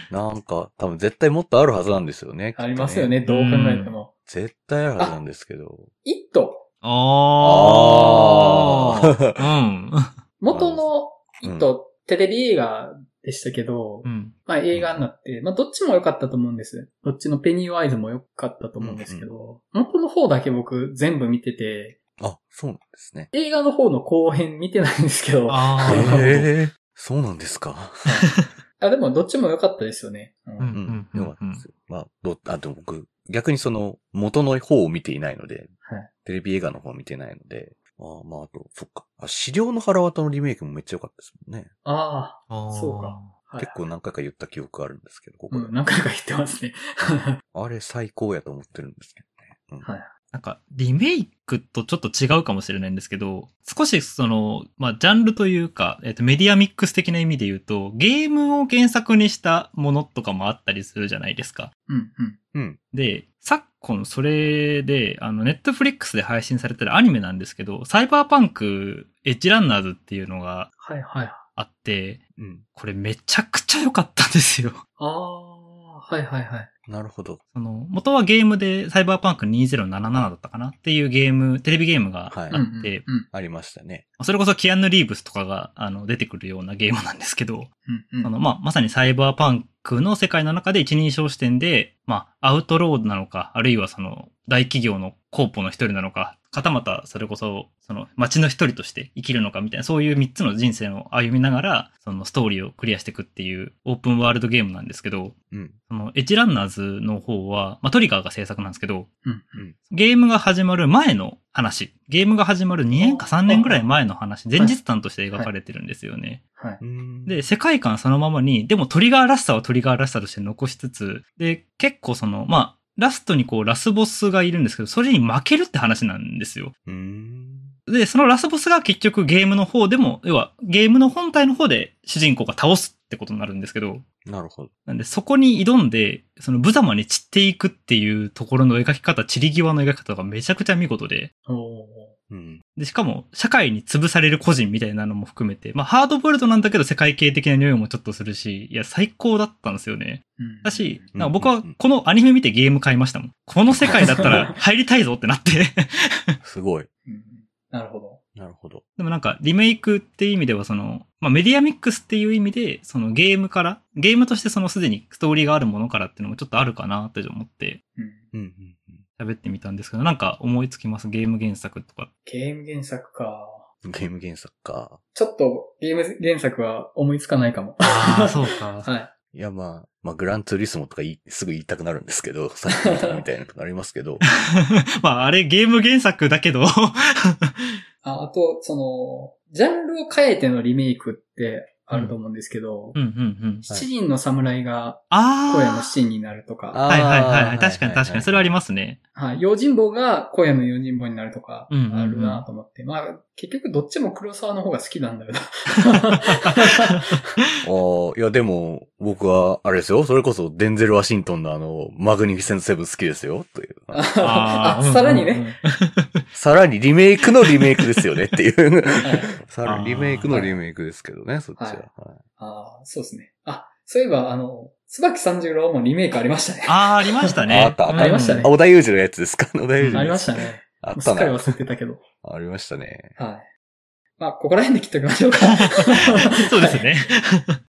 なんか、多分絶対もっとあるはずなんですよね。きっとありますよね、どう考えても。絶対あるはずなんですけど。イットあー。うん。元のイット、テレビ映画でしたけど、うん。まあ映画になって、まあどっちも良かったと思うんです。どっちのペニーワイズも良かったと思うんですけど、元の方だけ僕全部見てて、あ、そうなんですね。映画の方の後編見てないんですけど、ああー。なるほどええそうなんですか？*laughs* でもどっちも良かったですよね。うんうんうん。うんよかったです。まあ、ど、あ、でも僕、逆にその、元の方を見ていないので、はいテレビ映画の方を見てないので、ああ、まあ、あと、そっか。あ、資料の腹渡のリメイクもめっちゃ良かったですもんね。ああーそうか。結構何回か言った記憶あるんですけど、ここで。うん、何回か言ってますね。あれ最高やと思ってるんですけどね。うんはい。なんか、リメイクとちょっと違うかもしれないんですけど、少しその、まあ、ジャンルというか、えっと、メディアミックス的な意味で言うと、ゲームを原作にしたものとかもあったりするじゃないですか。うん、うん。うん。で、昨今それで、あの、ネットフリックスで配信されてるアニメなんですけど、サイバーパンクエッジランナーズっていうのがはい、はい。あって、うん。これめちゃくちゃ良かったんですよ。ああ、はい、はい、はい。なるほど。その、元はゲームでサイバーパンク2077だったかなっていうゲーム、テレビゲームがあはいって、うんうんうんありましたね。それこそキアヌ・リーブスとかがあの出てくるようなゲームなんですけど、うん、うん。そのまあ、まさにサイバーパンクの世界の中で一人称視点で、まあ、アウトロードなのか、あるいはその大企業のコーポの一人なのか、はたまたそれこそ、その街の一人として生きるのかみたいな、そういう三つの人生を歩みながら、そのストーリーをクリアしていくっていうオープンワールドゲームなんですけど、うん。そのエッジランナーズの方は、まあ、トリガーが制作なんですけど、うん、ゲームが始まる前の話、ゲームが始まる2年か3年ぐらい前の話、前日談として描かれてるんですよね。はい。うん。で、世界観そのままに、でもトリガーらしさはトリガーらしさとして残しつつ、で、結構その、まあ、ラストにこうラスボスがいるんですけど、それに負けるって話なんですよ。うん。で、そのラスボスが結局ゲームの方でも、要はゲームの本体の方で主人公が倒すってことになるんですけど、なるほど。なんでそこに挑んで、その無様に散っていくっていうところの描き方、散り際の描き方がめちゃくちゃ見事で、うん。で、しかも、社会に潰される個人みたいなのも含めて、まあ、ハードボイルドなんだけど世界系的な匂いもちょっとするし、いや、最高だったんですよね。うんだし、うんなんか僕はこのアニメ見てゲーム買いましたもん。この世界だったら *laughs* 入りたいぞってなって。*laughs* すごい。うんなるほど。なるほど。でもなんか、リメイクっていう意味では、その、まあ、メディアミックスっていう意味で、そのゲームから、ゲームとしてそのすでにストーリーがあるものからっていうのもちょっとあるかなって思ってうんうん。喋ってみたんですけど、なんか思いつきます？ゲーム原作とか。ゲーム原作か。ゲーム原作か。ちょっとゲーム原作は思いつかないかも。ああ、そうか。*laughs* はい。いや、まあ、まあ、グランツーリスモとかすぐ言いたくなるんですけど、*laughs* さっき言ったみたいなのありますけど。*laughs* まあ、あれゲーム原作だけど、ああと、その、ジャンルを変えてのリメイクってあると思うんですけど、うんうんうん。七人の侍がああ。荒野の七人になるとか、あはいはいはい確かに確かに。それはありますね。はい、用心棒が荒野の用心棒になるとか、あるなと思って、まあ、結局どっちも黒沢の方が好きなんだよな。*laughs* ああ、いやでも、僕は、あれですよ。それこそ、デンゼル・ワシントンのあの、マグニフィセント・セブン好きですよ。という。あーさらにね。うんうんうんさらにリメイクのリメイクですよねっていう。はいさらにリメイクのリメイクですけどね、そっちは。はいはいああ、そうですね。あ、そういえば、あの、椿三十郎もリメイクありましたね。ああ、ありましたね。ああったあったありましたねあ、小田裕二のやつですか？小田裕二のありましたね。あったな。すっかり忘れてたけど。ありましたね。はい。まあ、ここら辺で切っておきましょうか。*laughs* そうですね。はい。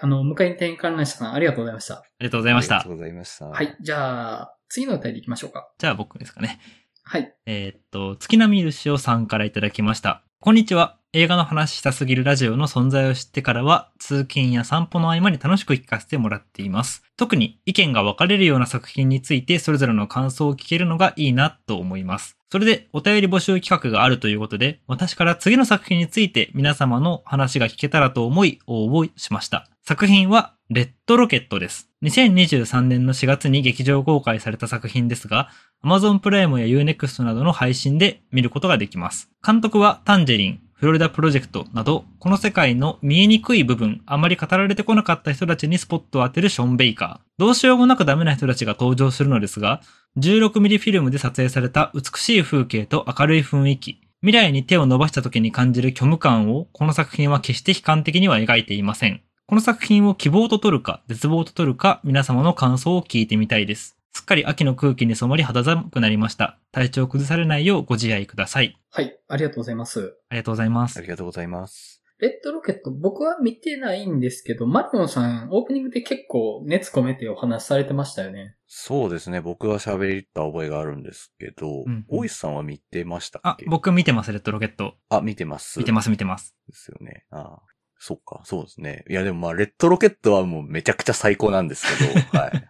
あの、向かいに転換乱者さん、ありがとうございました。ありがとうございましたありがと。うございました。はい。じゃあ、次のお便り行きましょうか。じゃあ僕ですかね。はい。えーっと、月並みるしおさんからいただきました。こんにちは。映画の話したすぎるラジオの存在を知ってからは、通勤や散歩の合間に楽しく聞かせてもらっています。特に意見が分かれるような作品についてそれぞれの感想を聞けるのがいいなと思います。それでお便り募集企画があるということで、私から次の作品について皆様の話が聞けたらと思い応募しました。作品は、レッドロケットです。2023年の4月に劇場公開された作品ですが、Amazon プライムや Unext などの配信で見ることができます。監督はタンジェリン、フロリダプロジェクトなど、この世界の見えにくい部分、あまり語られてこなかった人たちにスポットを当てるション・ベイカー。どうしようもなくダメな人たちが登場するのですが、16mm フィルムで撮影された美しい風景と明るい雰囲気、未来に手を伸ばした時に感じる虚無感を、この作品は決して悲観的には描いていません。この作品を希望と取るか、絶望と取るか、皆様の感想を聞いてみたいです。すっかり秋の空気に染まり肌寒くなりました。体調を崩されないようご自愛ください。はい。ありがとうございます。ありがとうございますあり。がとうございます。レッドロケット、僕は見てないんですけど、マリオンさん、オープニングで結構熱込めてお話しされてましたよね。そうですね。僕は喋った覚えがあるんですけど、うん大石さんは見てましたっあけ、僕見てます、レッドロケット。あ、見てます。見てます、見てます。ですよね。ああ。そっか、そうですね。いや、でもまあ、レッドロケットはもうめちゃくちゃ最高なんですけど、*laughs* はい。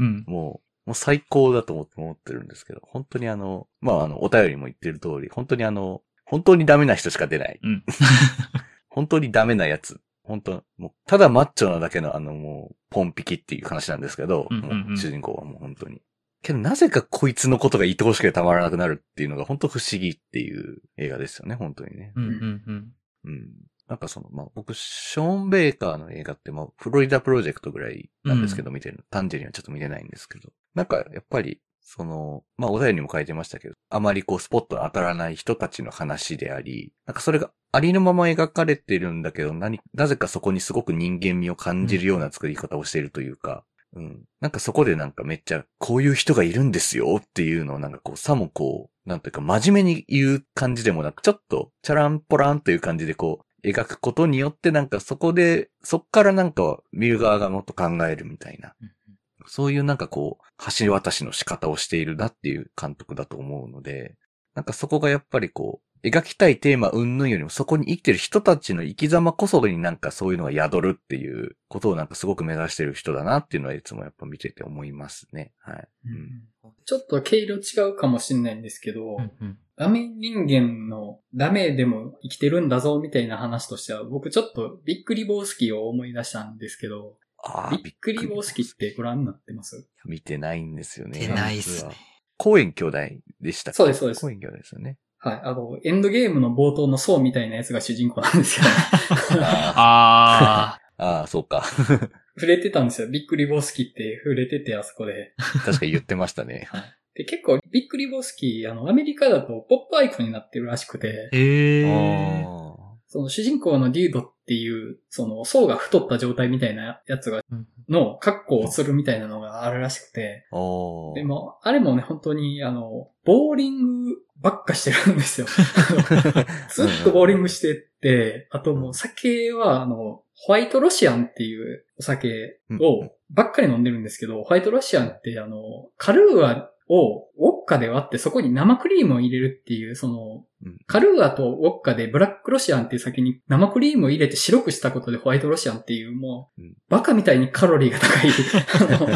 うん。もう、もう最高だと思って思ってるんですけど、本当にあの、まああの、お便りも言ってる通り、本当にあの、本当にダメな人しか出ない。うん。*laughs* 本当にダメなやつ。本当もう、ただマッチョなだけのあのもう、ポンピキっていう話なんですけど、うんうんうんもう主人公はもう本当に。けどなぜかこいつのことが愛おしくてたまらなくなるっていうのが本当不思議っていう映画ですよね、本当にね。うん、うん、うん。うん。なんかその、まあ、僕、ショーン・ベイカーの映画って、まあ、フロリダプロジェクトぐらいなんですけど、見てる。タンジェリンはちょっと見れないんですけど。なんか、やっぱり、その、まあ、お便りにも書いてましたけど、あまりこう、スポット当たらない人たちの話であり、なんかそれがありのまま描かれてるんだけど、何、なぜかそこにすごく人間味を感じるような作り方をしているというか、うん。なんかそこでなんかめっちゃ、こういう人がいるんですよっていうのをなんかこう、さもこう、なんというか真面目に言う感じでもなく、ちょっと、チャランポランという感じでこう、描くことによってなんかそこで、そっからなんか見る側がもっと考えるみたいな。そういうなんかこう、橋渡しの仕方をしているなっていう監督だと思うので、なんかそこがやっぱりこう、描きたいテーマ云々よりもそこに生きてる人たちの生き様こそになんかそういうのが宿るっていうことをなんかすごく目指してる人だなっていうのはいつもやっぱ見てて思いますね。はい。うんちょっと毛色違うかもしれないんですけど、うんうんダメ人間のダメでも生きてるんだぞみたいな話としては、僕ちょっとビックリボースキーを思い出したんですけど、ああ、ビックリボースキーってご覧になってます？見てないんですよね。見てないっすね実は。コエン兄弟でしたっけ？そうですそうですコエン兄弟ですよね。はい。あの、エンドゲームの冒頭の層みたいなやつが主人公なんですよ。*laughs* あああ、そうか。触れてたんですよ。ビックリボスキって触れてて、あそこで。確かに言ってましたね。で、結構、ビックリボスキあの、アメリカだとポップアイコンになってるらしくて、へえ。あその主人公のデュードっていう、その層が太った状態みたいなやつが、うん。の格好をするみたいなのがあるらしくて、でも、あれもね、本当に、あの、ボーリングばっかしてるんですよ。*laughs* ずっとボーリングしてって、あともう酒は、あの、ホワイトロシアンっていうお酒をばっかり飲んでるんですけど、ホワイトロシアンってあの、カルーアをウォッカで割ってそこに生クリームを入れるっていう、そのうん、カルーアとウォッカでブラックロシアンっていう酒に生クリームを入れて白くしたことでホワイトロシアンっていうもううん、バカみたいにカロリーが高い、*laughs* あの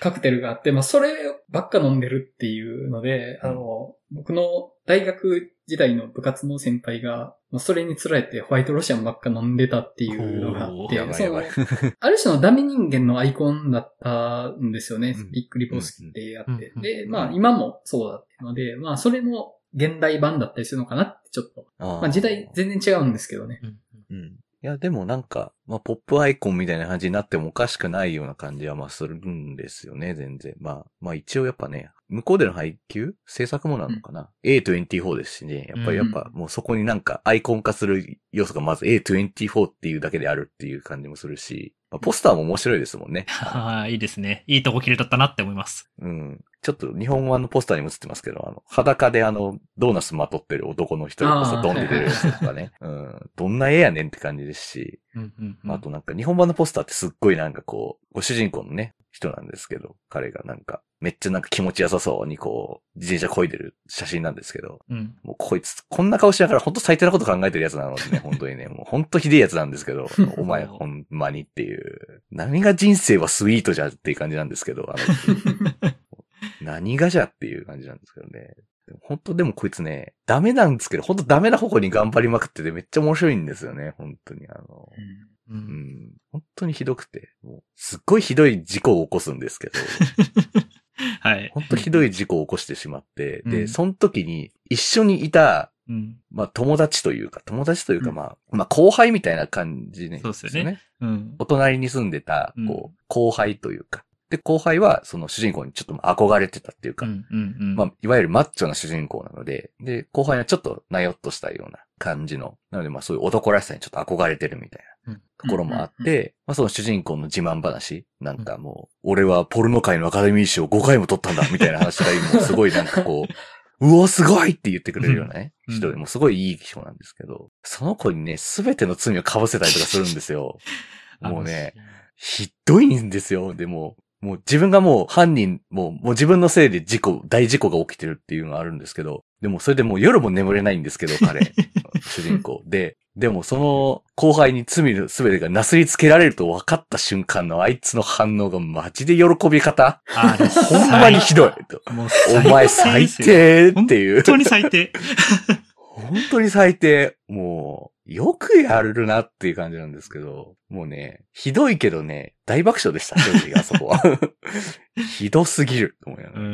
カクテルがあって、まあ、そればっか飲んでるっていうので、あの、僕の大学時代の部活の先輩が、まあそれにつられてホワイトロシアンばっか飲んでたっていうのがあって、その。*laughs* ある種のダメ人間のアイコンだったんですよねうん。ビックリボスキってやってう。んで、まあ今もそうだっていうので、まあそれも現代版だったりするのかなってちょっと。まあ時代全然違うんですけどね。うんうん。いや、でもなんか、まあ、ポップアイコンみたいな感じになってもおかしくないような感じは、まあ、するんですよね、全然。まあ、まあ一応やっぱね、向こうでの配給？制作もなのかな、?A24 ですしね。やっぱりやっぱもうそこになんかアイコン化する要素がまず A24 っていうだけであるっていう感じもするし、まあ、ポスターも面白いですもんね。*laughs* ああ、いいですね。いいとこ切れたったなって思います。うん。ちょっと日本語のポスターにも映ってますけど、あの、裸であの、ドーナツまとってる男の人があードンで出るやつとかね。うん。どんな絵やねんって感じですし、うんうんうんあとなんか日本版のポスターってすっごいなんかこう、ご主人公のね、人なんですけど、彼がなんか、めっちゃなんか気持ちよさそうにこう、自転車漕いでる写真なんですけど、うん。もうこいつ、こんな顔しながら本当最低なこと考えてるやつなのでね、本当にね、もう本当ひでえやつなんですけど、*laughs* お前ほんまにっていう、何が人生はスイートじゃっていう感じなんですけど、あの、*laughs* 何がじゃっていう感じなんですけどね。本当でもこいつね、ダメなんですけど、本当ダメな方向に頑張りまくっててめっちゃ面白いんですよね、本当にあの、う。うんん、本当にひどくて、もうすっごいひどい事故を起こすんですけど、*laughs* はい。本当ひどい事故を起こしてしまって、で、うんその時に一緒にいた、うん。まあ友達というか、友達というかうんまあ、まあ後輩みたいな感じね。そうですよね。うん。お隣に住んでた、うんこう、後輩というか。で、後輩はその主人公にちょっと憧れてたっていうか、うんうんうん。まあ、いわゆるマッチョな主人公なので、で、後輩はちょっとなよっとしたような感じの、なのでまあそういう男らしさにちょっと憧れてるみたいなうんところもあって、まあその主人公の自慢話、なんかもう、俺はポルノ界のアカデミー賞5回も取ったんだ、*laughs* みたいな話がもうすごいなんかこう、*laughs* うお、すごいって言ってくれるようなね、うん人でもうすごいいい人なんですけど、その子にね、すべての罪を被せたりとかするんですよ。*laughs* もうね、ひどいんですよ。でも、もう自分がもう犯人、もう、もう自分のせいで事故、大事故が起きてるっていうのがあるんですけど、でもそれでもう夜も眠れないんですけど、彼、*laughs* 主人公。で、でもその後輩に罪の全てがなすりつけられると分かった瞬間のあいつの反応がマジで喜び方あれ、ほんまにひどいお前最低っていう本。当に最低。本当に最低。もう、よくやるなっていう感じなんですけど、もうね、ひどいけどね、大爆笑でした、正直あそこは。*laughs* ひどすぎると思いながら、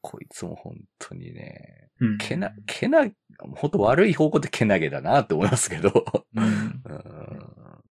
こいつも本当にね、うんけな、けな、本当悪い方向でけなげだなって思いますけど。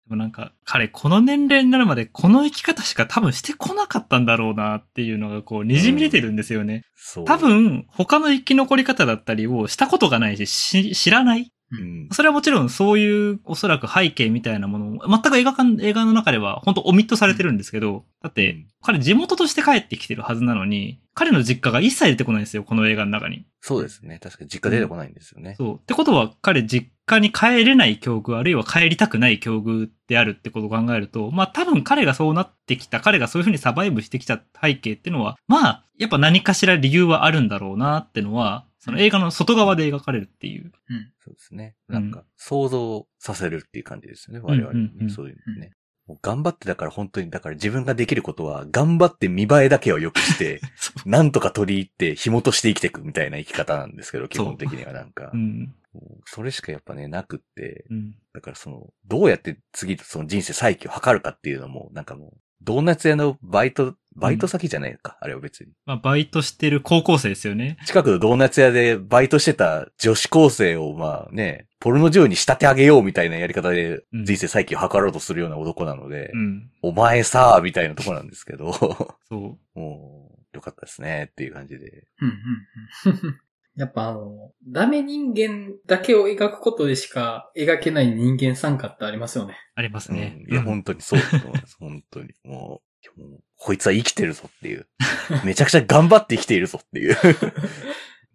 でもなんか、彼、この年齢になるまで、この生き方しか多分してこなかったんだろうなっていうのが、こう、滲み出てるんですよね。そう。多、分、他の生き残り方だったりをしたことがないし、し知らない。うん。それはもちろんそういうおそらく背景みたいなものを、全く映画館、映画の中では本当オミットされてるんですけど、だってうん、彼地元として帰ってきてるはずなのに、彼の実家が一切出てこないんですよ、この映画の中に。そうですね。確かに実家出てこないんですよね。そう。ってことは、彼実家に帰れない境遇、あるいは帰りたくない境遇であるってことを考えると、まあ多分彼がそうなってきた、彼がそういうふうにサバイブしてきた背景っていうのは、まあ、やっぱ何かしら理由はあるんだろうなってのは、その映画の外側で描かれるっていう。そうですね。うんなんか、想像させるっていう感じですよね。我々にね、うんうんうんそういうのね。もう頑張ってだから本当に、だから自分ができることは、頑張って見栄えだけを良くして、*laughs* なんとか取り入って紐として生きていくみたいな生き方なんですけど、基本的にはなんかう。ん。それしかやっぱね、なくって、うん。だからその、どうやって次その人生再起を図るかっていうのも、なんかもう、ドーナツ屋のバイトバイト先じゃないか、あれは別に。まあ、バイトしてる高校生ですよね。近くのドーナツ屋でバイトしてた女子高生を、まあね、ポルノ女優に仕立て上げようみたいなやり方でうん人生再起を図ろうとするような男なので、うん。お前さ、みたいなとこなんですけど、そう。*laughs* もう、よかったですね、っていう感じで。うんうんうん *laughs* やっぱあの、ダメ人間だけを描くことでしか描けない人間参加ってありますよね。ありますね。うんいや、うん本当にそうだと思います。本当に。もう、もうこいつは生きてるぞっていう。めちゃくちゃ頑張って生きているぞっていう。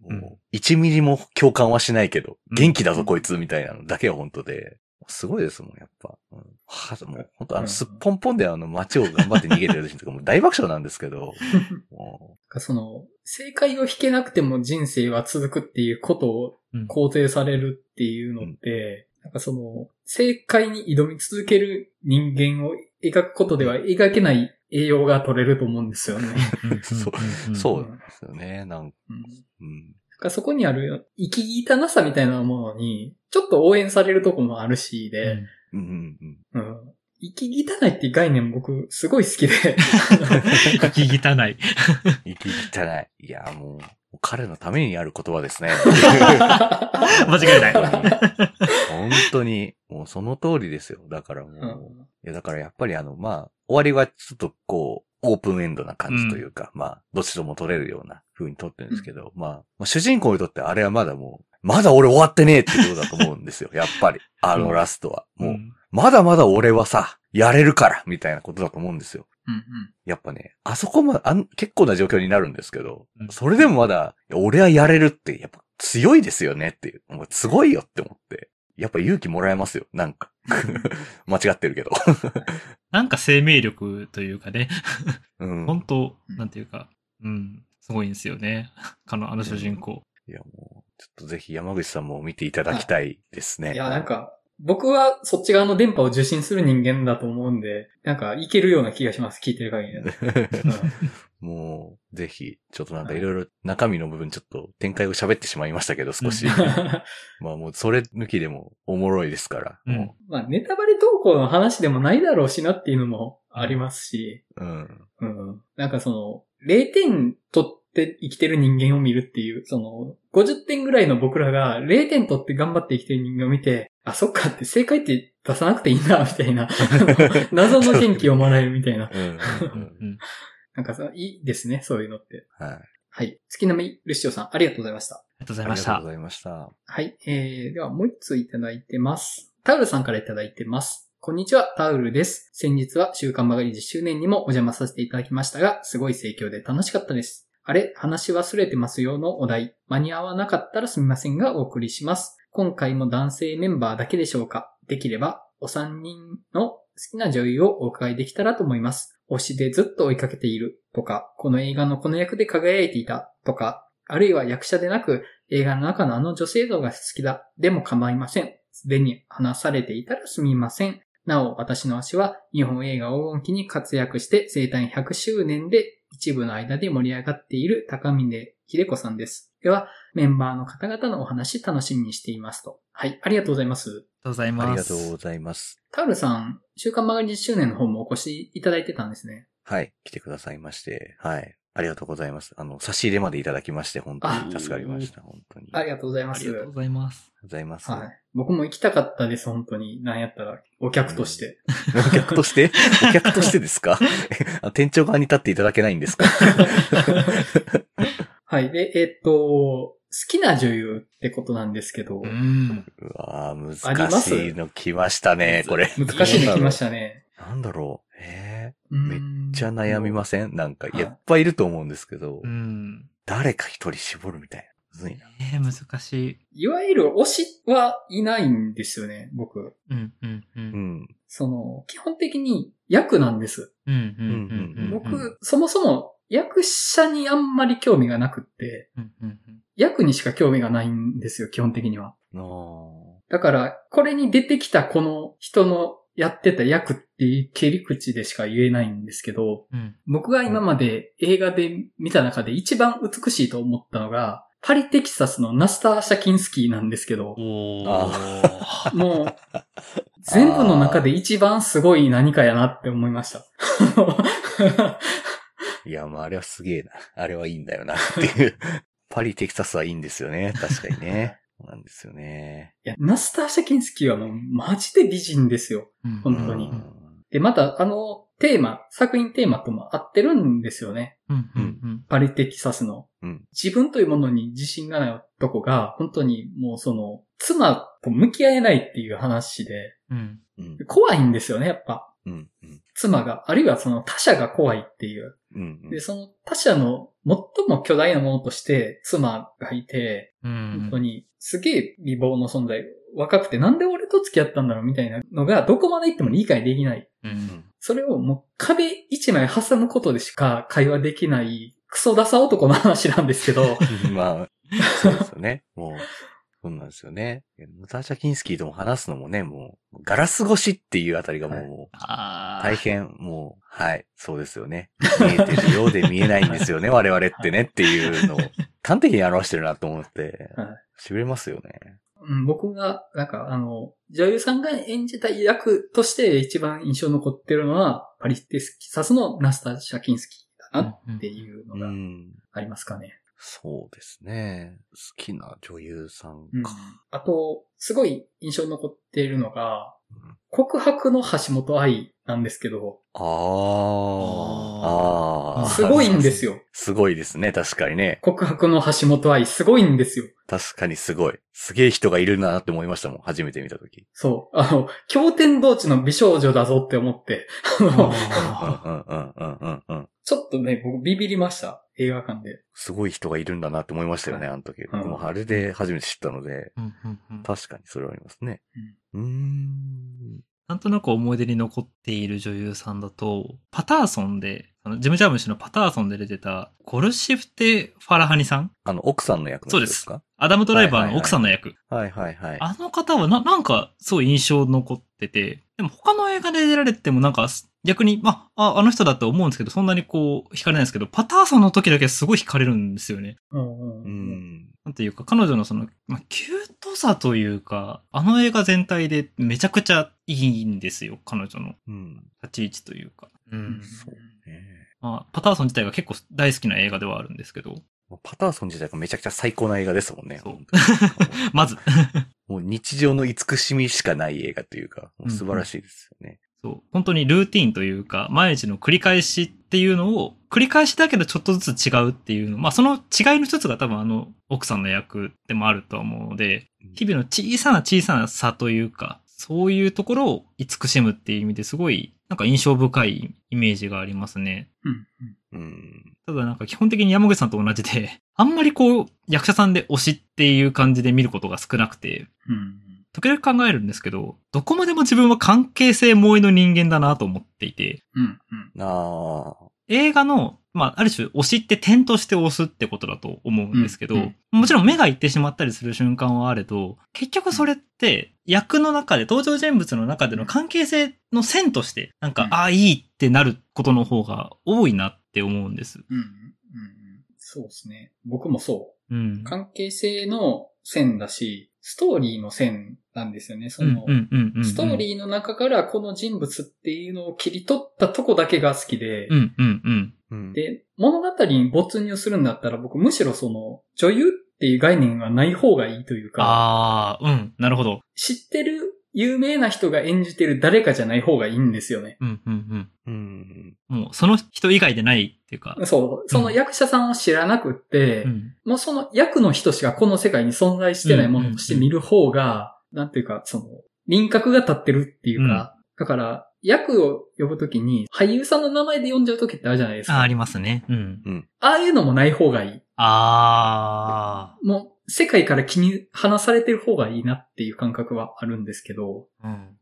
う *laughs* んもう1ミリも共感はしないけど、うん。元気だぞこいつみたいなのだけは本当で、すごいですもん、やっぱ。うん、はもう本当あの、うん。すっぽんぽんであの街を頑張って逃げてる時とかもう大爆笑なんですけど、*laughs* もその、正解を引けなくても人生は続くっていうことをうん。肯定されるっていうのって、なんかその、正解に挑み続ける人間を描くことでは描けない栄養が取れると思うんですよね。うんそううんそうなんですよね。なんうんうん、なんかそこにある生き汚さみたいなものに、ちょっと応援されるとこもあるしで、うん、うん、うん。うん生き汚いっていう概念僕すごい好きで、生き汚い。生き汚い。いや、もう、彼のためにある言葉ですね。*laughs* 間違いない。本当に、もうその通りですよ。だからもう、うんいや、だからやっぱりあの、まあ、終わりはちょっとこう、オープンエンドな感じというか、まあ、どっちとも取れるような風に撮ってるんですけど、まあ、まあ主人公にとってあれはまだもう、まだ俺終わってねえってことだと思うんですよ。*laughs* やっぱり。あのラストは。もう、んまだまだ俺はさ、やれるからみたいなことだと思うんですよ。うんうんやっぱね、あそこまあん、結構な状況になるんですけど、うんそれでもまだ、俺はやれるって、やっぱ強いですよねっていう。もうすごいよって思って。やっぱ勇気もらえますよ、なんか。*laughs* 間違ってるけど。*laughs* なんか生命力というかね、うん。本当うんなんていうか、うん、すごいんですよね。あの、あの主人公。いや、もう、ちょっとぜひ山口さんも見ていただきたいですね。いや、なんか、僕はそっち側の電波を受信する人間だと思うんで、なんかいけるような気がします、聞いてる限り。*laughs* もう、ぜひ、ちょっとなんかいろいろ中身の部分ちょっと展開を喋ってしまいましたけど、少し。うん *laughs* まあもうそれ抜きでもおもろいですから。うんもまあ、ネタバレ投稿の話でもないだろうしなっていうのもありますし、ううん。うん。なんかその、0点取って生きてる人間を見るっていう、その、50点ぐらいの僕らが0点取って頑張って生きてる人間を見て、あ、そっかって正解って出さなくていいんだ、*laughs* みたいな。*laughs* 謎の元気をもらえるみたいな。うんうんううんん *laughs* なんかさ、いいですね、そういうのって。はい。はい。月並ルシオさん、ありがとうございました。ありがとうございましたありがとうご。ざいました。はい。えー、ではもう一ついただいてます。タウルさんからいただいてます。こんにちは、タウルです。先日は週刊バガリ10周年にもお邪魔させていただきましたが、すごい盛況で楽しかったです。あれ、話忘れてますよのお題。間に合わなかったらすみませんがお送りします。今回も男性メンバーだけでしょうかできれば、お三人の好きな女優をお伺いできたらと思います。推しでずっと追いかけているとか、この映画のこの役で輝いていたとか、あるいは役者でなく映画の中のあの女性像が好きだ。でも構いません。すでに話されていたらすみません。なお、私の推しは日本映画黄金期に活躍して生誕100周年で一部の間で盛り上がっている高峰秀子さんです。では、メンバーの方々のお話楽しみにしていますと。はい、ありがとうございます。ありがとうございあります。がとうございます。タウルさん、週刊曲がり10周年の方もお越しいただいてたんですね。はい。来てくださいまして。はい。ありがとうございます。あの、差し入れまでいただきまして、本当に助かりました。本当に。ありがとうございます。ありがとうございます。ございます。はい。僕も行きたかったです、本当に。なんやったら、お客として。*laughs* お客として？お客としてですか？*laughs* あ店長側に立っていただけないんですか？*laughs* はい。で、えっと、好きな女優ってことなんですけど、うん。うわぁ、あります？難しいの来ましたね、これ。難しいの来ましたね。なんだろう。えめっちゃ悩みません？なんか、はいいっぱいいると思うんですけど、うん。誰か一人絞るみたいな。むずいな。えー、難しい。いわゆる推しはいないんですよね、僕。うん、うん、う。うんん。その、基本的に役なんです。うん、うん、うん。うん僕、そもそも役者にあんまり興味がなくって、うん、うん。役にしか興味がないんですよ、基本的には。だから、これに出てきたこの人のやってた役っていう切り口でしか言えないんですけど、うん。僕が今まで映画で見た中で一番美しいと思ったのが、パリテキサスのナスター・シャキンスキーなんですけど。もう、全部の中で一番すごい何かやなって思いました。*laughs* いや、もうあれはすげえな。あれはいいんだよなっていう。*laughs* パリ、テキサスはいいんですよね。確かにね。そうなんですよね。いや、ナスターシャキンスキーはもうマジで美人ですよ。本当にうんで、またあのテーマ、作品テーマとも合ってるんですよね。うんうんうんパリテキサスの。うん自分というものに自信がない男が、本当にもうその、妻と向き合えないっていう話で、うんうん。怖いんですよね、やっぱ。うん。うん。妻が、あるいはその他者が怖いっていう。うん。で、その他者の最も巨大なものとして妻がいて、うん本当にすげえ美貌の存在、若くてなんで俺と付き合ったんだろうみたいなのがどこまで行っても理解できない。うんそれをもう壁一枚挟むことでしか会話できないクソダサ男の話なんですけど、*laughs* まあ、そうですよね。もう、そうなんですよね。ナターシャ・キンスキーとも話すのもね、もう、ガラス越しっていうあたりがもう、あ大変、もう、はい、そうですよね。見えてるようで見えないんですよね、*laughs* 我々ってねっていうのを、端的に表してるなと思ってはい、痺れますよね。うん僕が、なんかあの、女優さんが演じた役として一番印象に残ってるのは、パリテキサスのナスター・シャキンスキーだなっていうのうがん。ありますかね。そうですね。好きな女優さんうんか。あと、すごい印象に残っているのがうん、告白の橋本愛なんですけど、ああ。ああ。すごいんですよ。すごいですね、確かにね。告白の橋本愛、すごいんですよ。確かにすごい。すげえ人がいるなって思いましたもん、初めて見たとき。そう。あの、経典同地の美少女だぞって思って、あの、うんうんうんうんうんうん。ちょっとね、僕ビビりました。映画館で。すごい人がいるんだなって思いましたよね、あの時。僕もあれで初めて知ったので、うんうんうん確かにそれはありますね。うーん。なんとなく思い出に残っている女優さんだと、パターソンで、あのジム・ジャーム氏のパターソンで出てた、ゴルシフテ・ファラハニさん？あの、奥さんの役の人ですか？アダム・ドライバーの奥さんの役。はいはいはい。あの方はな、なんか、すごい印象残ってて、でも他の映画で出られてもなんか、逆に、まあ、あの人だと思うんですけど、そんなにこう、惹かれないんですけど、パターソンの時だけすごい惹かれるんですよね。うんう。ん。なんていうか、彼女のその、まあ、キュートさというか、あの映画全体でめちゃくちゃいいんですよ、彼女のうん。立ち位置というか。うんそうね。まあ、パターソン自体が結構大好きな映画ではあるんですけど、パターソン自体がめちゃくちゃ最高な映画ですもんね。そう。*laughs* まず、*laughs* もう日常の慈しみしかない映画というか、もう素晴らしいですよね。そう、本当にルーティンというか、毎日の繰り返しっていうのを、繰り返しだけどちょっとずつ違うっていうの、まあその違いの一つが多分あの奥さんの役でもあると思うので、日々の小さな小さな差というか、そういうところを慈しむっていう意味ですごい、なんか印象深いイメージがありますね。うん。うん。ただなんか基本的に山口さんと同じで、*laughs* あんまりこう、役者さんで推しっていう感じで見ることが少なくて、うん。時々考えるんですけど、どこまでも自分は関係性萌えの人間だなと思っていて、うん。うん。ああ。映画の、まあ、ある種推しって点として推すってことだと思うんですけど、うんうんもちろん目が行ってしまったりする瞬間はあれど、結局それって役の中で、登場人物の中での関係性の線として、なんか、うんああ、いいってなることの方が多いなって思うんです。うん。うん。そうですね。僕もそう。うん。関係性の線だし、ストーリーの線なんですよね。その、うんうんうんうん。ストーリーの中からこの人物っていうのを切り取ったとこだけが好きで、うんうんうん。うん。で、物語に没入するんだったら僕むしろその、女優っていう概念はない方がいいというか、ああ、うん。なるほど。知ってる有名な人が演じてる誰かじゃない方がいいんですよね。うんうんうん。うん。もう、その人以外でないっていうか。そう。その役者さんを知らなくって、うん。もうその役の人しかこの世界に存在してないものとして見る方が、なんていうか、その、輪郭が立ってるっていうか、だから、役を呼ぶときに、俳優さんの名前で呼んじゃうときってあるじゃないですか。あ、ありますね。うん。ああいうのもない方がいい。あもう、世界から気に離されてる方がいいなっていう感覚はあるんですけど、あ。うん。うん。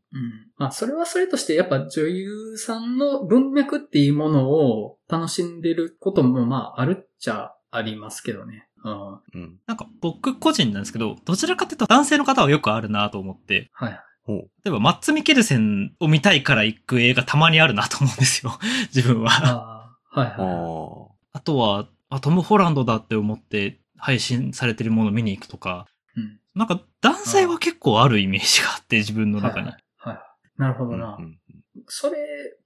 まあ、それはそれとして、やっぱ女優さんの文脈っていうものを楽しんでることも、まあ、あるっちゃありますけどね。うん。うん。なんか僕個人なんですけど、どちらかというと男性の方はよくあるなと思って、はい。例えばマッツ・ミケルセンを見たいから行く映画たまにあるなと思うんですよ。*laughs* 自分は。ああ、はいあはい。あ。あとは、あ、トム・ホランドだって思って配信されてるものを見に行くとか、うん。なんか男性は結構あるイメージがあって自分の中に。はいはい。はい。なるほどな。うんそれ、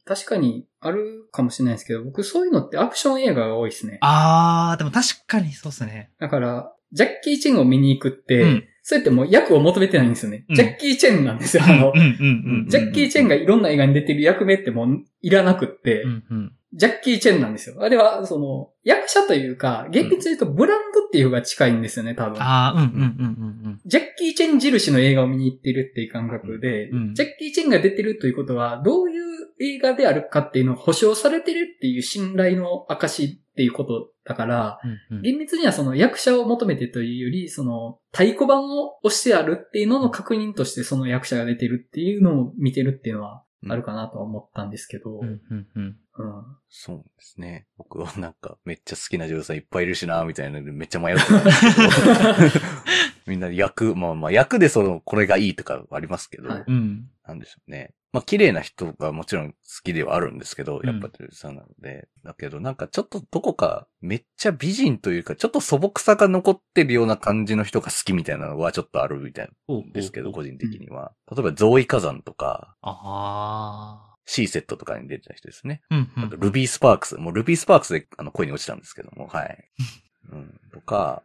確かにあるかもしれないですけど、僕そういうのってアクション映画が多いですね。あー、でも確かにそうですね。だから、ジャッキー・チェンを見に行くって、うんそれってもう役を求めてないんですよね。うんジャッキー・チェンなんですよ。あの。ジャッキー・チェンがいろんな映画に出てる役目ってもういらなくって、うん、うん。ジャッキー・チェンなんですよ。あれは、その、役者というか、厳密に言うとブランドっていう方が近いんですよね、多分。あー、うん、うん、うん、うんジャッキー・チェン印の映画を見に行ってるっていう感覚で、うんジャッキー・チェンが出てるということは、どういう映画であるかっていうのを保証されてるっていう信頼の証っていうことだから、うん。うん。厳密にはその役者を求めてというより、その太鼓判を押してあるっていうのの確認としてその役者が出てるっていうのを見てるっていうのはあるかなとは思ったんですけど、うん、うん、うん。うんそうですね。僕はなんかめっちゃ好きな女優さんいっぱいいるしな、みたいなのでめっちゃ迷ってたんですけど。*laughs* みんな役、まあまあ役でその、これがいいとかありますけど、はいうん。なんでしょうね。まあ綺麗な人がもちろん好きではあるんですけど、うんやっぱ女優さんなので。だけどなんかちょっとどこかめっちゃ美人というか、ちょっと素朴さが残ってるような感じの人が好きみたいなのはちょっとあるみたいなんですけど、個人的には。例えばゾーイ火山とか、あシーセットとかに出てた人ですね。ー。うん、うん。あとルビースパークス。もうルビースパークスであの恋に落ちたんですけども、はい。*laughs* うん。とか、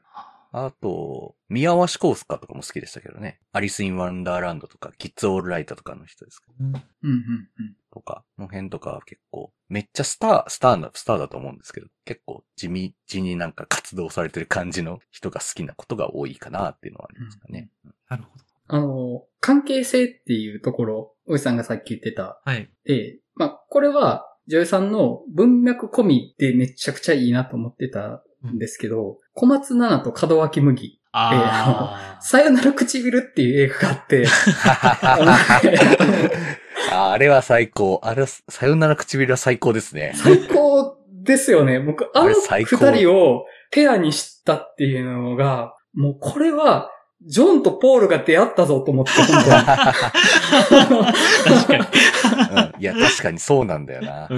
あと、宮ワシコースカとかも好きでしたけどね。アリス・イン・ワンダーランドとか、キッズ・オール・ライトとかの人ですけど。うんうんうんうんとか、の辺とかは結構、めっちゃスター、スターな、スターだと思うんですけど、結構地道になんか活動されてる感じの人が好きなことが多いかなっていうのはありますかね。なるほど。あの、関係性っていうところ、おじさんがさっき言ってた。はい。で、まあ、これは、女優さんの文脈込みでめちゃくちゃいいなと思ってたんですけど、小松菜奈と門脇麦、あー。さよなら唇っていう映画があって、*laughs* ああれは最高。あれは、さよなら唇は最高ですね。最高ですよね。僕、ああの二人をペアにしたっていうのが、もうこれは、ジョンとポールが出会ったぞと思って、本当に。確かに。うんいや、確かにそうなんだよな。